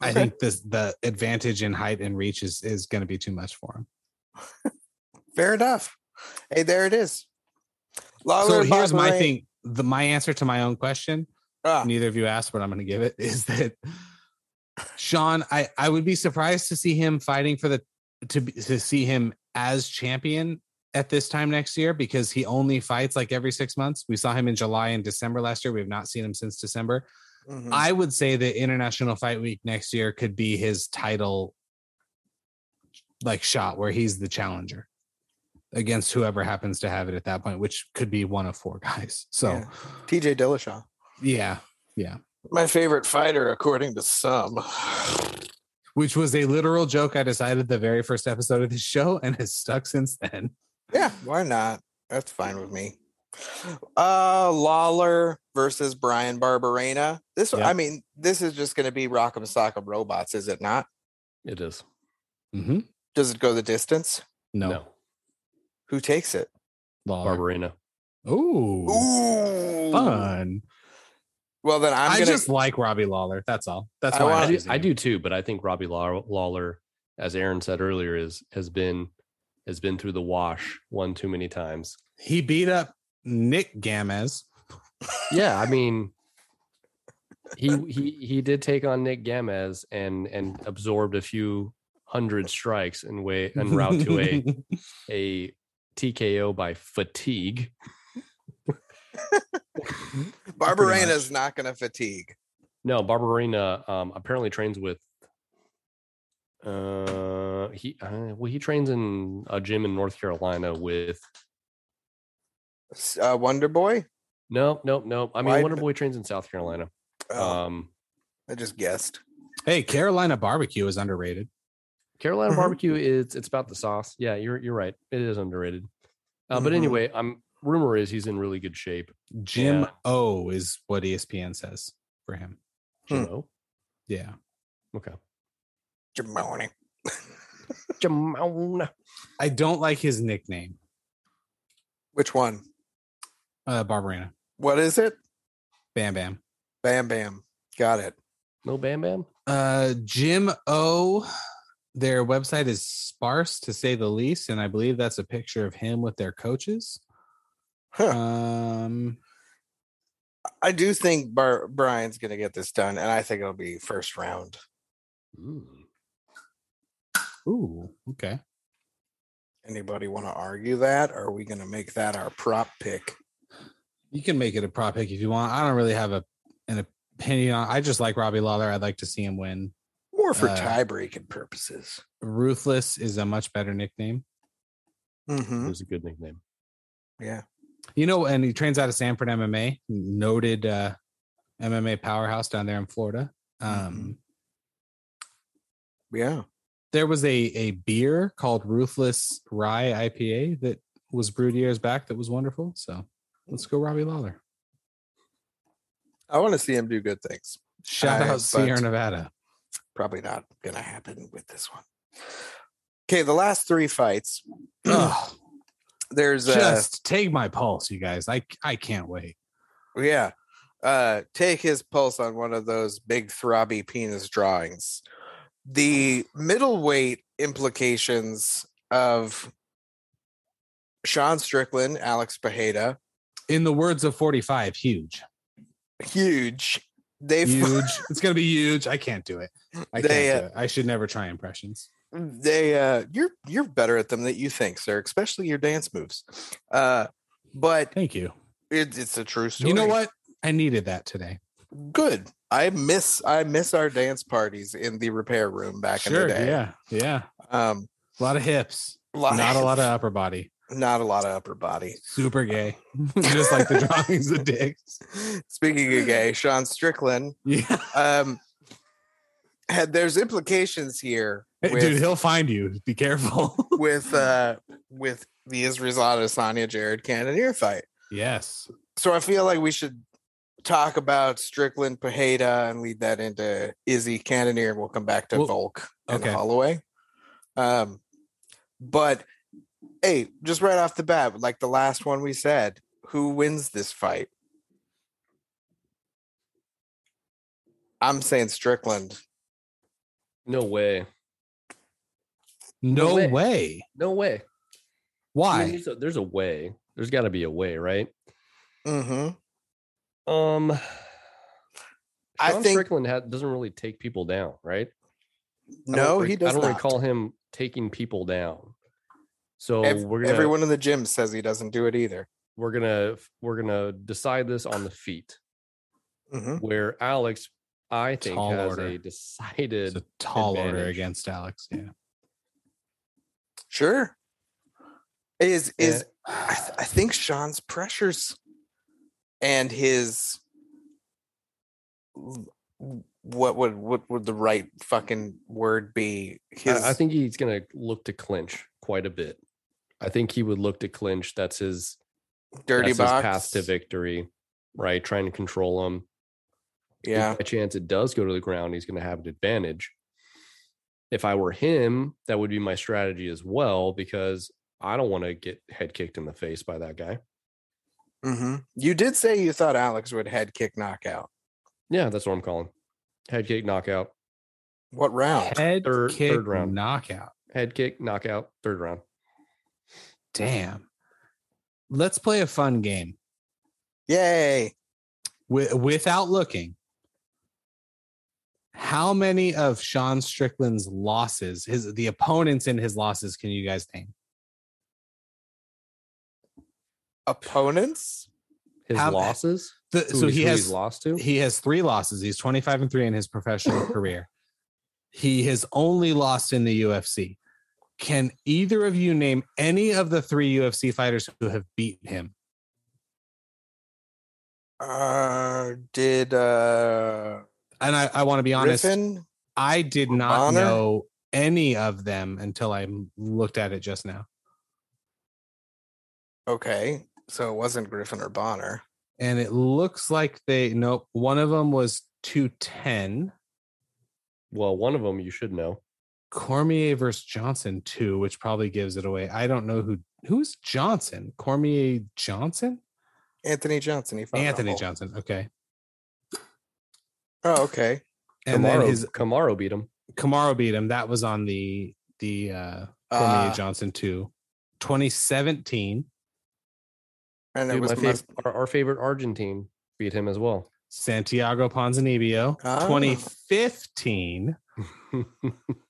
I think this the advantage in height and reach is is going to be too much for him. Fair enough. Hey, there it is. so here's my thing. The my answer to my own question, Ah, neither of you asked, but I'm going to give it, is that Sean, I I would be surprised to see him fighting for the to to see him as champion at this time next year because he only fights like every six months. We saw him in July and December last year. We have not seen him since December. Mhm. I would say that International Fight Week next year could be his title like shot where he's the challenger against whoever happens to have it at that point, which could be one of four guys. So Yeah. TJ Dillashaw. yeah, Yeah. My favorite fighter, according to some. which was a literal joke I decided the very first episode of the show and has stuck since then. Yeah, why not? That's fine with me. Uh Lawler versus Bryan Barberena. This Yeah. I mean, this is just gonna be Rock'em Sock'em Robots, is it not? It is. Mm-hmm. Does it go the distance? No, No. Who takes it? Lawler. Barberena. Ooh, Ooh. fun. Well then I'm i gonna just like Robbie Lawler. That's all. That's I why wanna- I I'm do, I do too, but I think Robbie Lawler, as Aaron said earlier, is has been has been through the wash one too many times. He beat up Nick Gamez. Yeah, I mean, he he he did take on Nick Gamez and and absorbed a few hundred strikes and way en route to a a TKO by fatigue. Barberena's not gonna fatigue. No, Barberena um, apparently trains with. Uh, he uh, well, he trains in a gym in North Carolina with. S- Uh, Wonder Boy? No, no, no. I mean, Why- Wonder Boy trains in South Carolina. Oh, Um, I just guessed. hey, Carolina barbecue is underrated. Carolina Mhm. barbecue is it's about the sauce. Yeah, you're you're right. It is underrated. Uh, But Mhm. anyway, I'm rumor is he's in really good shape. Jim Yeah. O is what ESPN says for him. Hmm. Jimmo. Yeah. Okay. Jamone. Jamon. I don't like his nickname, Which one? Uh, Barberena. What is it? Bam Bam. Bam Bam. Got it. No Bam Bam. Uh, Jim O. Their website is sparse to say the least, and I believe that's a picture of him with their coaches. Huh. Um, I do think Bar- Bryan's going to get this done, and I think it'll be first round. Ooh. ooh, okay. Anybody want to argue that? Or are we going to make that our prop pick? You can make it a prop pick if you want. I don't really have a an opinion on. I just like Robbie Lawler. I'd like to see him win. More for Uh, tie breaking purposes. Ruthless is a much better nickname. Mm-hmm. It was a good nickname. Yeah. You know, and he trains out of Sanford MMA, noted uh, MMA powerhouse down there in Florida. Um, Yeah. There was a a beer called Ruthless Rye IPA that was brewed years back that was wonderful. So let's go, Robbie Lawler. I want to see him do good things. Shout Uh, out Sierra Nevada. Probably not going to happen with this one. Okay. The last three fights. There's uh, just take my pulse, you guys. I I can't wait. Yeah. Uh take his pulse on one of those big throbby penis drawings. The middleweight implications of Sean Strickland, Alex Pajeda, In the words of 45, huge. huge. They Huge. it's gonna be huge. I can't do it. I They, can't uh, do it. I should never try impressions. they uh you're you're better at them than you think, sir, especially your dance moves. Uh but Thank you. it, it's a true story. You know what? I needed that today. Good. I miss I miss our dance parties in the repair room back in the day. Yeah. Yeah. Um A lot of hips. a lot Not of, a lot of upper body. Not a lot of upper body. Super gay. Just like the drawings of dicks. Speaking of gay, Sean Strickland, Yeah. um, had there's implications here Hey, with Dude, he'll find you. Be careful. with uh with the Israel Adesanya Jared Cannonier fight. yes. So I feel like we should talk about Strickland Pajeda and lead that into Izzy Cannonier, and we'll come back to Well, Volk and okay. Holloway. Um, but hey, just right off the bat, like the last one we said, who wins this fight? I'm saying Strickland. No way. No way. way. No way. I mean, Why? there's, a, there's a way. There's got to be a way, right? Mm-hmm. Um, I think- Strickland ha- doesn't really take people down, right? I don't No, rec- he does I don't not. recall him taking people down. So Ev- we're gonna Everyone in the gym says he doesn't do it either. we're gonna we're gonna decide this on the feet, Mm-hmm. where Alex, I think, Tall has order. a It's decided a tall order against Alex. Yeah. Sure. Is is Yeah. I, th- I think Sean's pressures and his what would what would the right fucking word be? His, I, I think he's going to look to clinch quite a bit. I think he would look to clinch. That's his dirty that's box his path to victory, right? Trying to control him. Yeah, If by chance it does go to the ground, he's going to have an advantage. If I were him, that would be my strategy as well because I don't want to get head kicked in the face by that guy. Mm-hmm. You did say you thought Alex would head kick knockout. Yeah, that's what I'm calling. Head kick, knockout. What round? Head Third- kick third round. knockout. Head kick, knockout, third round. Damn. Let's play a fun game Yay! Wi- without looking. How many of Sean Strickland's losses, his the opponents in his losses, can you guys name? Opponents? His How- losses. The, Who so he has lost to. he has three losses. He's 25 and 3 in his professional career. He has only lost in the UFC. Can either of you name any of the three UFC fighters who have beaten him? Uh, did uh And I, I want to be honest, Griffin? I did not Bonner? know any of them until I looked at it just now. Okay, so it wasn't Griffin or Bonner. And it looks like they, nope, one of them was 210. Well, one of them you should know. Cormier versus Johnson, too, which probably gives it away. I don't know who, who's Johnson? Cormier Johnson? Anthony Johnson. He fought Anthony Johnson. Okay. Oh, okay. And Kamaru, then his Kamaru beat him. Kamaru beat him. That was on the the uh Cormier Uh, Johnson 2. 2017. and it Dude, was my must- fav- our, our favorite Argentine beat him as well. Santiago Ponzinibbio. Ah. 2015.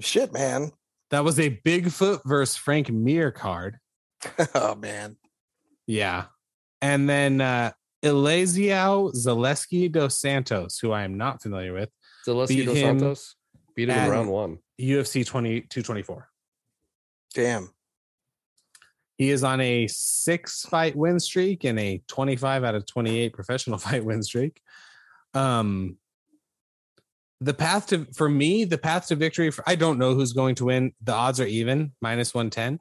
shit, man. That was a Bigfoot versus Frank Mir card. oh man. Yeah. And then uh Elizeu Zaleski dos Santos, who I am not familiar with, Zaleski Beat dos him Santos beat him at- in round one. UFC 20, 224. Damn. He is on a six fight win streak and a 25 out of 28 professional fight win streak. Um, the path to, for me, the path to victory, for, I don't know who's going to win. The odds are even minus 110,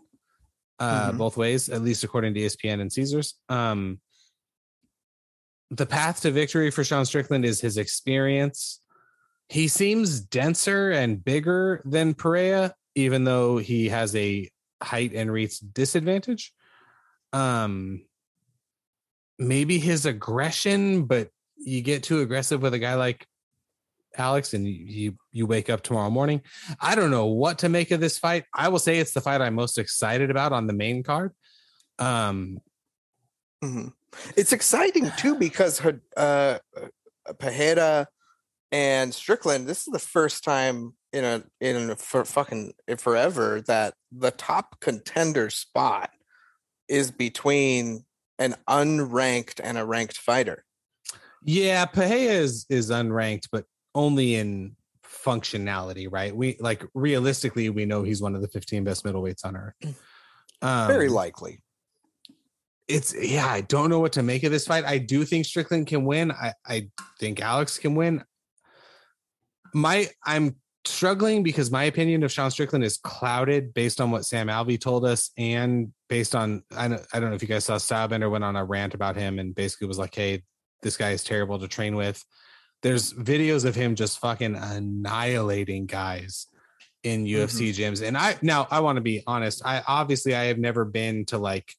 uh, Mhm. both ways, at least according to ESPN and Caesars. Um, the path to victory for Sean Strickland is his experience. He seems denser and bigger than Pereira, even though he has a height and reach disadvantage. Um, maybe his aggression, but you get too aggressive with a guy like Alex, and you you, wake up tomorrow morning. I don't know what to make of this fight. I will say it's the fight I'm most excited about on the main card. Um, Mhm. It's exciting too because her, uh, Pajeda and Strickland. This is the first time in a in a, for fucking forever that the top contender spot is between an unranked and a ranked fighter. Yeah, Pahea is is unranked, but only in functionality, right? We like realistically, we know he's one of the 15 best middleweights on earth. Um, Very likely. it's yeah, I don't know what to make of this fight. I do think Strickland can win. I, I think Alex can win. My I'm struggling because my opinion of Sean Strickland is clouded based on what Sam Alvey told us and based on I don't, I don't know if you guys saw Stylebender went on a rant about him and basically was like, hey, this guy is terrible to train with. There's videos of him just fucking annihilating guys in UFC gyms. And I now I want to be honest. I obviously I have never been to like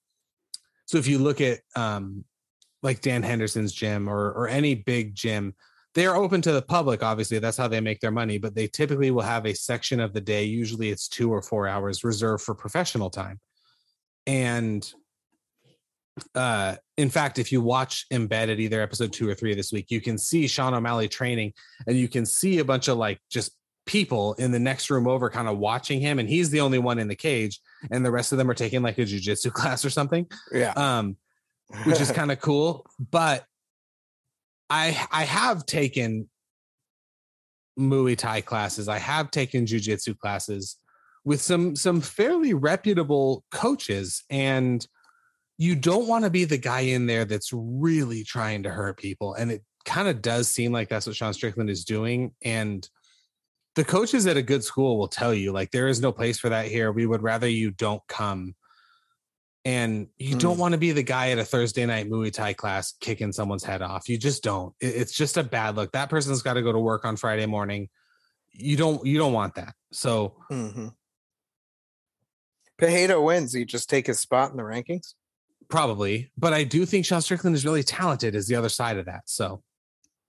so if you look at um like Dan Henderson's gym or or any big gym, they are open to the public. Obviously, that's how they make their money. But they typically will have a section of the day. Usually, it's two or four hours reserved for professional time. And uh, in fact, if you watch Embedded, either episode two or three this week, you can see Sean O'Malley training, and you can see a bunch of like just people in the next room over, kind of watching him, and he's the only one in the cage, and the rest of them are taking like a jujitsu class or something Yeah. um which is kind of cool but i i have taken muay thai classes i have taken jujitsu classes with some some fairly reputable coaches and you don't want to be the guy in there that's really trying to hurt people and it kind of does seem like that's what Sean Strickland is doing. And the coaches at a good school will tell you, like, there is no place for that here. We would rather you don't come. And you don't Mm. want to be the guy at a Thursday night Muay Thai class kicking someone's head off. You just don't. It's just a bad look. That person's got to go to work on Friday morning. You don't. You don't want that. So Mm-hmm. Pajeda wins. You just take his spot in the rankings. Probably, but I do think Sean Strickland is really talented. Is the other side of that. So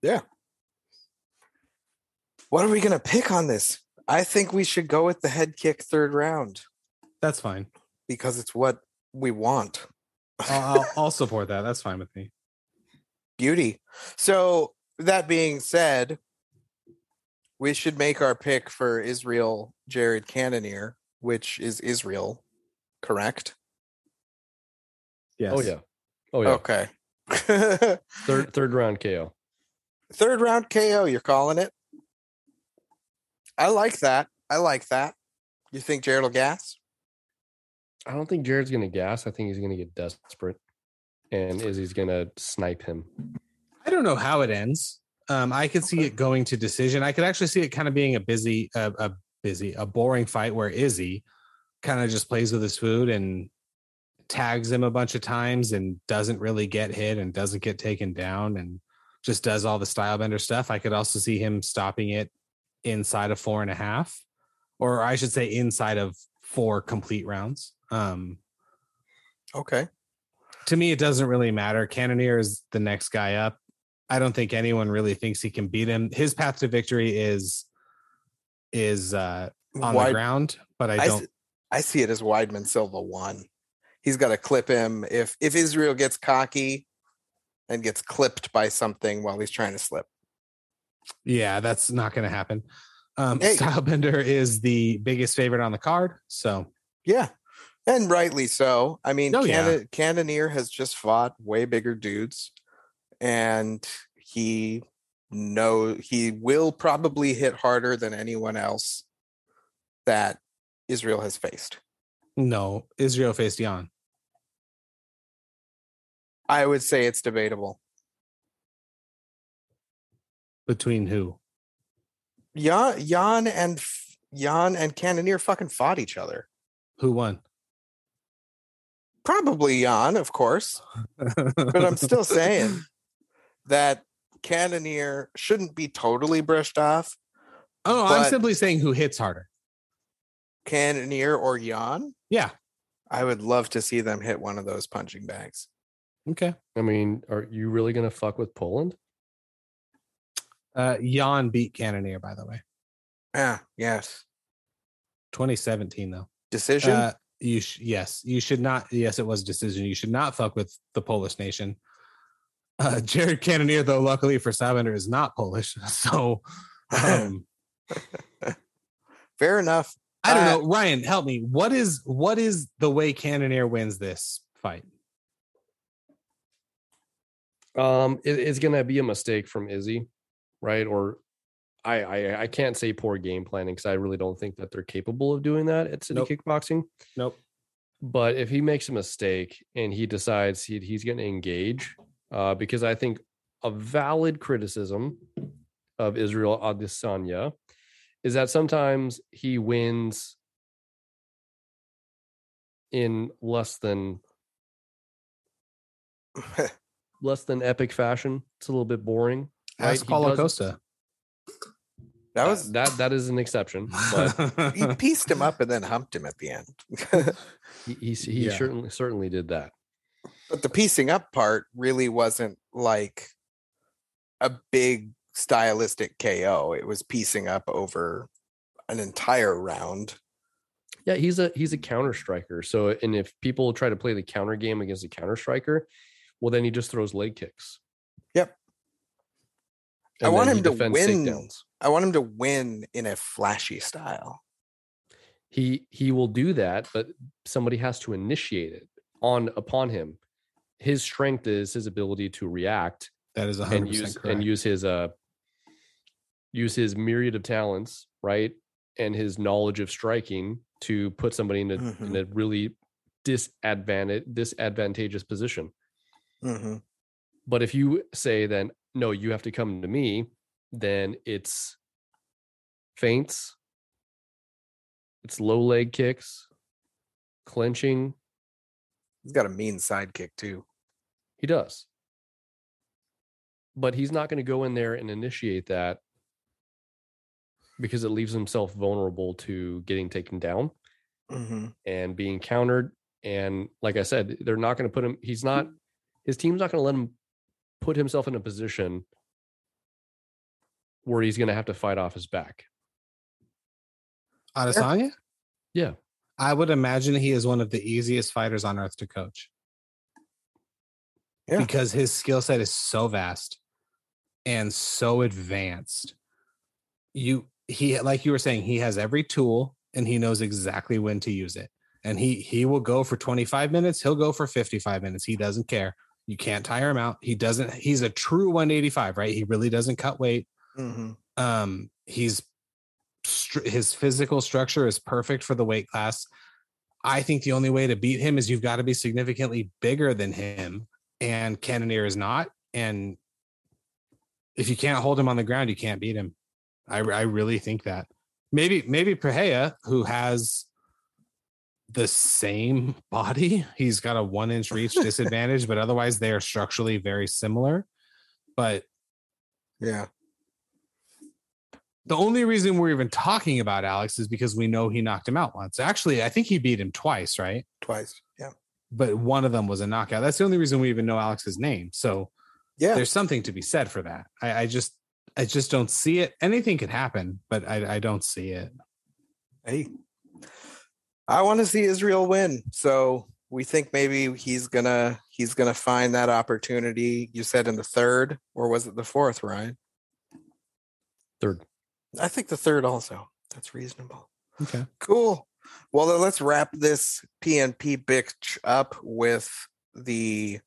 yeah. What are we gonna pick on this? I think we should go with the head kick third round that's fine. because it's what we want. I'll, I'll, I'll support that. That's fine with me. Beauty. So that being said, we should make our pick for Israel Jared Cannonier, which is Israel, correct? Yes. Oh yeah. Oh yeah. Okay. Third third round KO. Third round KO, you're calling it? I like that. I like that. You think Jared will gas? I don't think Jared's gonna gas. I think he's gonna get desperate, and Izzy's gonna snipe him. I don't know how it ends. Um, I could see it going to decision. I could actually see it kind of being a busy, a, a busy, a boring fight where Izzy kind of just plays with his food and tags him a bunch of times and doesn't really get hit and doesn't get taken down and just does all the Stylebender stuff. I could also see him stopping it inside of four and a half, or I should say inside of four complete rounds. Um, Okay. to me, it doesn't really matter. Cannonier is the next guy up. I don't think anyone really thinks he can beat him. His path to victory is is uh, on the ground, but I I, don't. I, see it as Weidman Silva one. He's got to clip him if if Israel gets cocky and gets clipped by something while he's trying to slip. yeah, that's not going to happen. Um, Hey. Stylebender is the biggest favorite on the card, so Yeah. And rightly so. I mean, Oh, yeah. Cannonier has just fought way bigger dudes, and he know he will probably hit harder than anyone else that Israel has faced. No, Israel faced Jan. I would say it's debatable. Between who? Jan, Jan and Jan and Cannonier fucking fought each other. Who won? Probably Jan, of course, but I'm still saying that Cannonier shouldn't be totally brushed off. Oh, I'm simply saying who hits harder. Cannonier or Jan, Yeah. I would love to see them hit one of those punching bags. Okay. I mean, are you really gonna fuck with Poland? Uh, Jan beat Cannonier, by the way. Yeah, yes. 2017 though. Decision. Uh, you sh- yes, you should not. Yes, it was a decision. You should not fuck with the Polish nation. Uh, Jared Cannonier, though, luckily for Stylebender, is not Polish, so um, Fair enough. I don't Uh, know. Ryan, help me. What is what is the way Cannonier wins this fight? Um, it- it's gonna be a mistake from Izzy, right? Or I I, I can't say poor game planning because I really don't think that they're capable of doing that at City Nope. Kickboxing. Nope. But if he makes a mistake and he decides he, he's going to engage, uh, because I think a valid criticism of Israel Adesanya is that sometimes he wins in less than less than epic fashion. It's a little bit boring. right? Ask Paulo Costa. that was that that is an exception, but he pieced him up and then humped him at the end. he he, he Yeah. certainly certainly did that. but the piecing up part really wasn't like a big stylistic KO. It was piecing up over an entire round. Yeah, he's a he's a counter striker. So and if people try to play the counter game against a counter striker, well then he just throws leg kicks. Yep. I want him to win. takedowns. I want him to win in a flashy style. He he will do that, but somebody has to initiate it on upon him. His strength is his ability to react that is 100% and use correct. and use his uh use his myriad of talents, right? And his knowledge of striking to put somebody in a in Mhm. a really disadvantage disadvantageous position. hmm But if you say then no, you have to come to me, then it's feints, it's low leg kicks, clenching. He's got a mean sidekick too. He does. But he's not going to go in there and initiate that because it leaves himself vulnerable to getting taken down Mm-hmm. and being countered. And like I said, they're not going to put him, he's not, his team's not going to let him put himself in a position where he's going to have to fight off his back. Adesanya? Yeah. I would imagine he is one of the easiest fighters on earth to coach. Yeah. Because his skill set is so vast and so advanced. You he like you were saying, he has every tool and he knows exactly when to use it. And he he will go for 25 minutes, he'll go for 55 minutes. He doesn't care. You can't tire him out. He doesn't he's a true 185, right? He really doesn't cut weight Mm-hmm. um he's his physical structure is perfect for the weight class i think the only way to beat him is you've got to be significantly bigger than him and cannonier is not and if you can't hold him on the ground you can't beat him i, I really think that maybe maybe Pereira, who has the same body he's got a one inch reach disadvantage but otherwise they are structurally very similar but Yeah. the only reason we're even talking about Alex is because we know he knocked him out once. Actually, I think he beat him twice, right? Twice. Yeah. But one of them was a knockout. That's the only reason we even know Alex's name. So Yeah. there's something to be said for that. I, I just I just don't see it. Anything could happen, but I, I don't see it. Hey. I want to see Israel win. So we think maybe he's gonna he's gonna find that opportunity. You said in the third, or was it the fourth, Ryan? Third. I think the third also. That's reasonable. Okay. Cool. Well, then let's wrap this PNP bitch up with the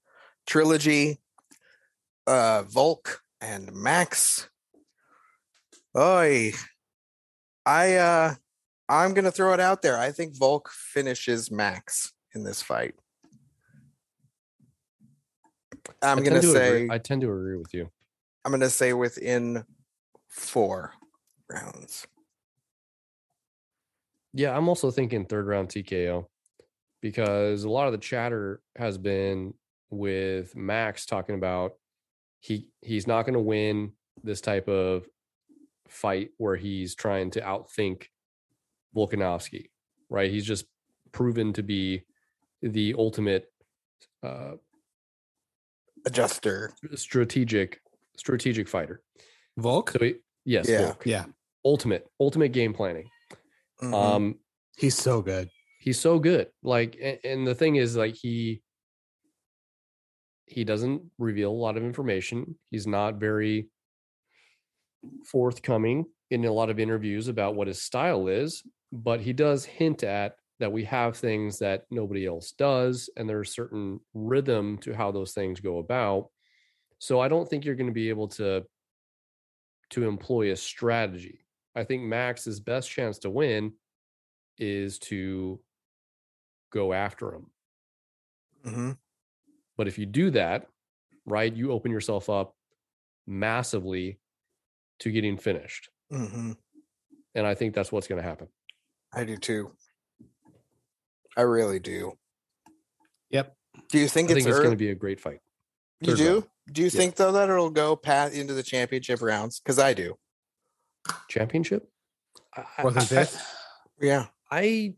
trilogy, uh, Volk and Max. Oi, I uh, I'm gonna throw it out there. I think Volk finishes Max in this fight. I'm gonna to say agree- I tend to agree with you. I'm gonna say within four rounds. Yeah, I'm also thinking third round TKO because a lot of the chatter has been with Max talking about he he's not going to win this type of fight where he's trying to outthink Volkanovski, right? He's just proven to be the ultimate uh, Adjuster. strategic strategic fighter. Volk? So he, yes, Yeah. Volk. yeah. ultimate ultimate game planning. Mhm. Um, He's so good. he's so good like a- and, the thing is like he he doesn't reveal a lot of information he's not very forthcoming in a lot of interviews about what his style is but he does hint at that we have things that nobody else does and there's certain rhythm to how those things go about so i don't think you're going to be able to to employ a strategy i think max's best chance to win is to go after him. Mhm. But if you do that, right, you open yourself up massively to getting finished. Mhm. And I think that's what's going to happen. I do too. I really do. Yep. Do you think I it's, think it's going to be a great fight. You third do? round. Do you Yeah. think though that it'll go past into the championship rounds? Because I do. Championship? I- Fourth I- fifth. Yeah. I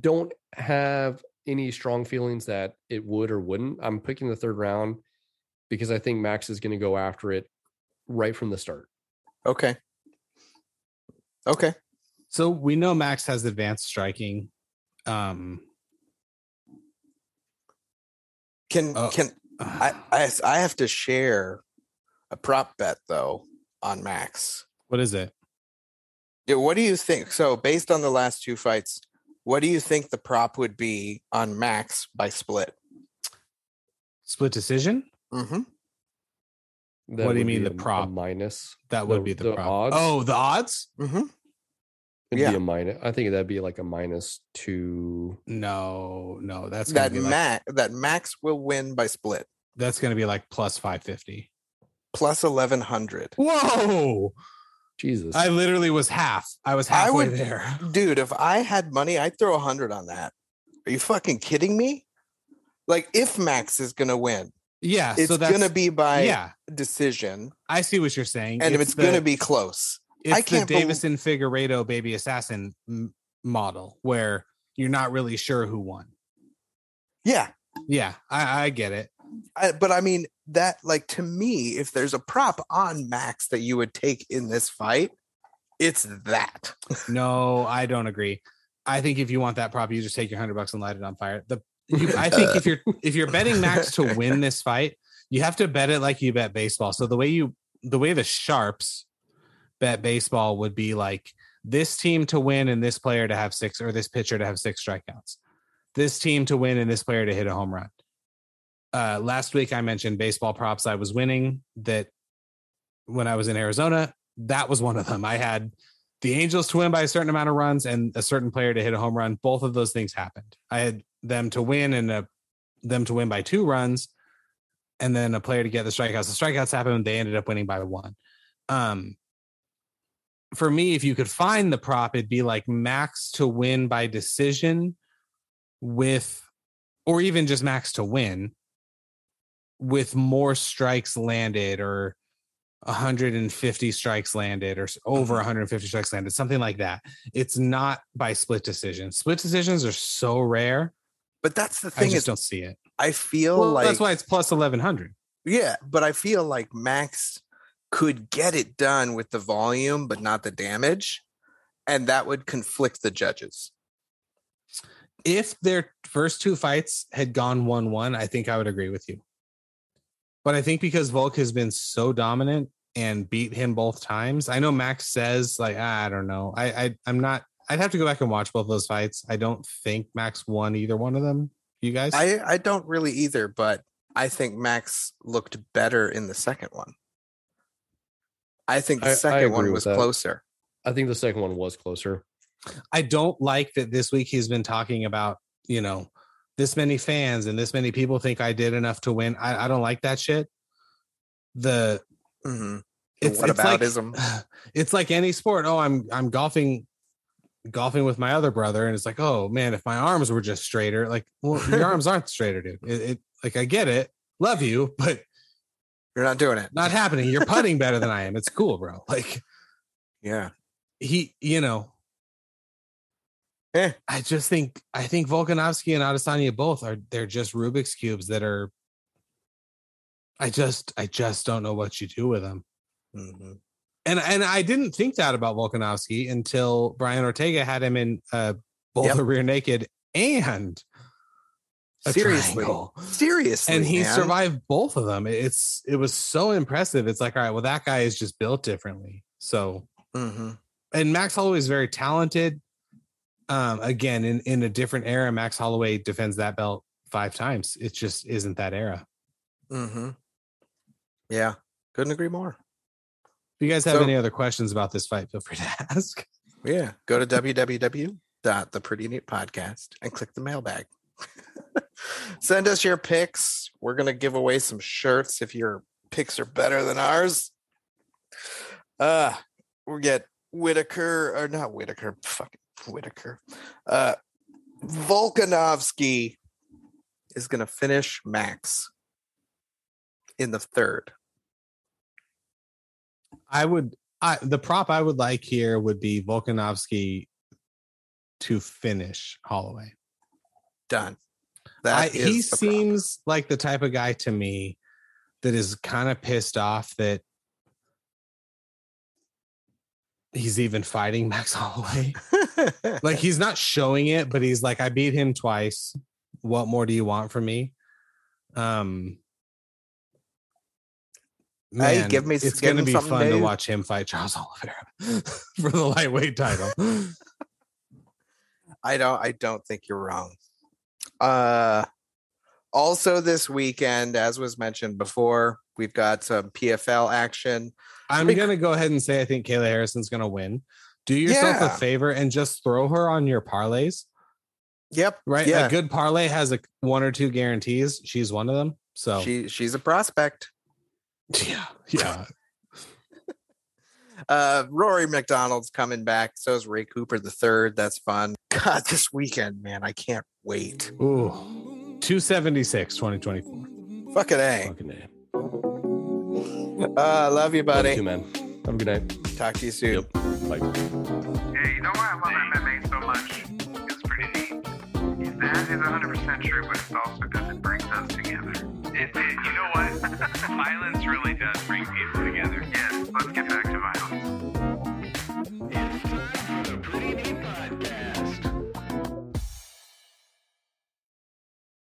don't have any strong feelings that it would or wouldn't. I'm picking the third round because I think Max is going to go after it right from the start. Okay. Okay. So we know Max has advanced striking. Um Can Oh. can I, I I have to share a prop bet though on Max. what is it? Yeah, what do you think? So based on the last two fights, what do you think the prop would be on Max by split? Split decision? Mm-hmm. That What do you mean the a- a prop? minus? That would The- be the, the prop. odds? Oh, the odds? Mm-hmm. It'd Yeah. be a minus. I think that'd be like a minus two. No, no, that's That be like, Max that Max will win by split. that's gonna be like plus five fifty. plus eleven hundred. Whoa! Jesus. I literally was half. I was I halfway would- there. Dude, if I had money, I'd throw a hundred on that. Are you fucking kidding me? Like, if Max is gonna win, Yeah, it's so that's gonna be by yeah. decision, I see what you're saying, and if it's, the, gonna be close. it's I can't the bel- Deiveson Figueiredo baby assassin m- model where you're not really sure who won. Yeah, Yeah, I, I get it. I, but I mean that, like, to me, if there's a prop on Max that you would take in this fight, it's that. No, I don't agree. I think if you want that prop, you just take your hundred bucks and light it on fire. The you, I think if you're if you're betting Max to win this fight, you have to bet it like you bet baseball. So the way you the way the sharps bet baseball would be like this team to win and this player to have six or this pitcher to have six strikeouts. This team to win and this player to hit a home run. Uh, last week I mentioned baseball props I was winning that when I was in Arizona. That was one of them. I had the Angels to win by a certain amount of runs and a certain player to hit a home run. Both of those things happened. I had them to win and a, them to win by two runs, and then a player to get the strikeouts. The strikeouts happened. They ended up winning by one. Um, for me, if you could find the prop, it'd be like max to win by decision with, or even just max to win with more strikes landed or 150 strikes landed or over mm-hmm. 150 strikes landed, something like that. It's not by split decision. Split decisions are so rare. But that's the thing. I just is, don't see it. I feel Well, like that's why it's plus 1100. Yeah, but I feel like Max could get it done with the volume, but not the damage. And that would conflict the judges. If their first two fights had gone 1 1, I think I would agree with you. But I think because Volk has been so dominant and beat him both times, I know Max says, like, "Ah, I don't know. I, I I'm not, I'd have to go back and watch both those fights. I don't think Max won either one of them. You guys? I, I don't really either, but I think Max looked better in the second one. I think the I- I second one was closer. I think the second one was closer. I don't like that this week he's been talking about, you know, this many fans and this many people think I did enough to win. I, I don't like that shit. The hmm it's, what it's like it's like any sport. Oh, I'm I'm golfing golfing with my other brother, and it's like, oh man, if my arms were just straighter, like, well, your arms aren't straighter, dude. It, it like I get it, love you, but You're not doing it. not happening. You're putting better than I am. It's cool, bro. Like yeah. he, you know, Eh. I just think I think Volkanovski and Adesanya both are they're just Rubik's cubes that are. I just I just don't know what you do with them, hmm and and I didn't think that about Volkanovski until Brian Ortega had him in uh, both Yep. a rear naked and a Seriously. triangle. Seriously. and he man. survived both of them. It's it was so impressive. It's like all right, well that guy is just built differently. So Mhm. and Max Holloway is very talented. Um, again, in in a different era, Max Holloway defends that belt five times. It just isn't that era. hmm Yeah. Couldn't agree more. If you guys have So- any other questions about this fight, feel free to ask. Yeah. Go to www. www.theprettyneatpodcast and click the mailbag. Send us your picks. We're going to give away some shirts if your picks are better than ours. Uh, we get Whittaker or not Whittaker, fucking Whittaker. Uh, Volkanovski is going to finish Max in the third. I would I the prop I would like here would be Volkanovski to finish Holloway. Done. I, That he the prop. seems like the type of guy to me that is kind of pissed off that he's even fighting Max Holloway. like he's not showing it, but he's like, I beat him twice. What more do you want from me? Um Hey, man, give me- it's gonna him be fun to watch him fight Charles Oliveira for the lightweight title. I don't I don't think you're wrong. Uh also this weekend, as was mentioned before, we've got some PFL action. I'm gonna go ahead and say I think Kayla Harrison's gonna win. Do yourself Yeah. a favor and just throw her on your parlays. Yep. Right, Yeah. a good parlay has a one or two guarantees. She's one of them. So She she's a prospect. Yeah, yeah. Uh, Rory MacDonald's coming back. So is Ray Cooper the third. That's fun. God, this weekend, man, I can't wait. Ooh, 276, 2024. Fucking A. Fucking A. Uh, love you, Love buddy. you, man. Have a good night. Talk to you soon. Yep. Bye. Hey, you know why I love MMA so much? It's pretty neat. That is 100% true, but it's also because it brings us together. It, it, you know what? violence really does bring people together. Yes, let's get back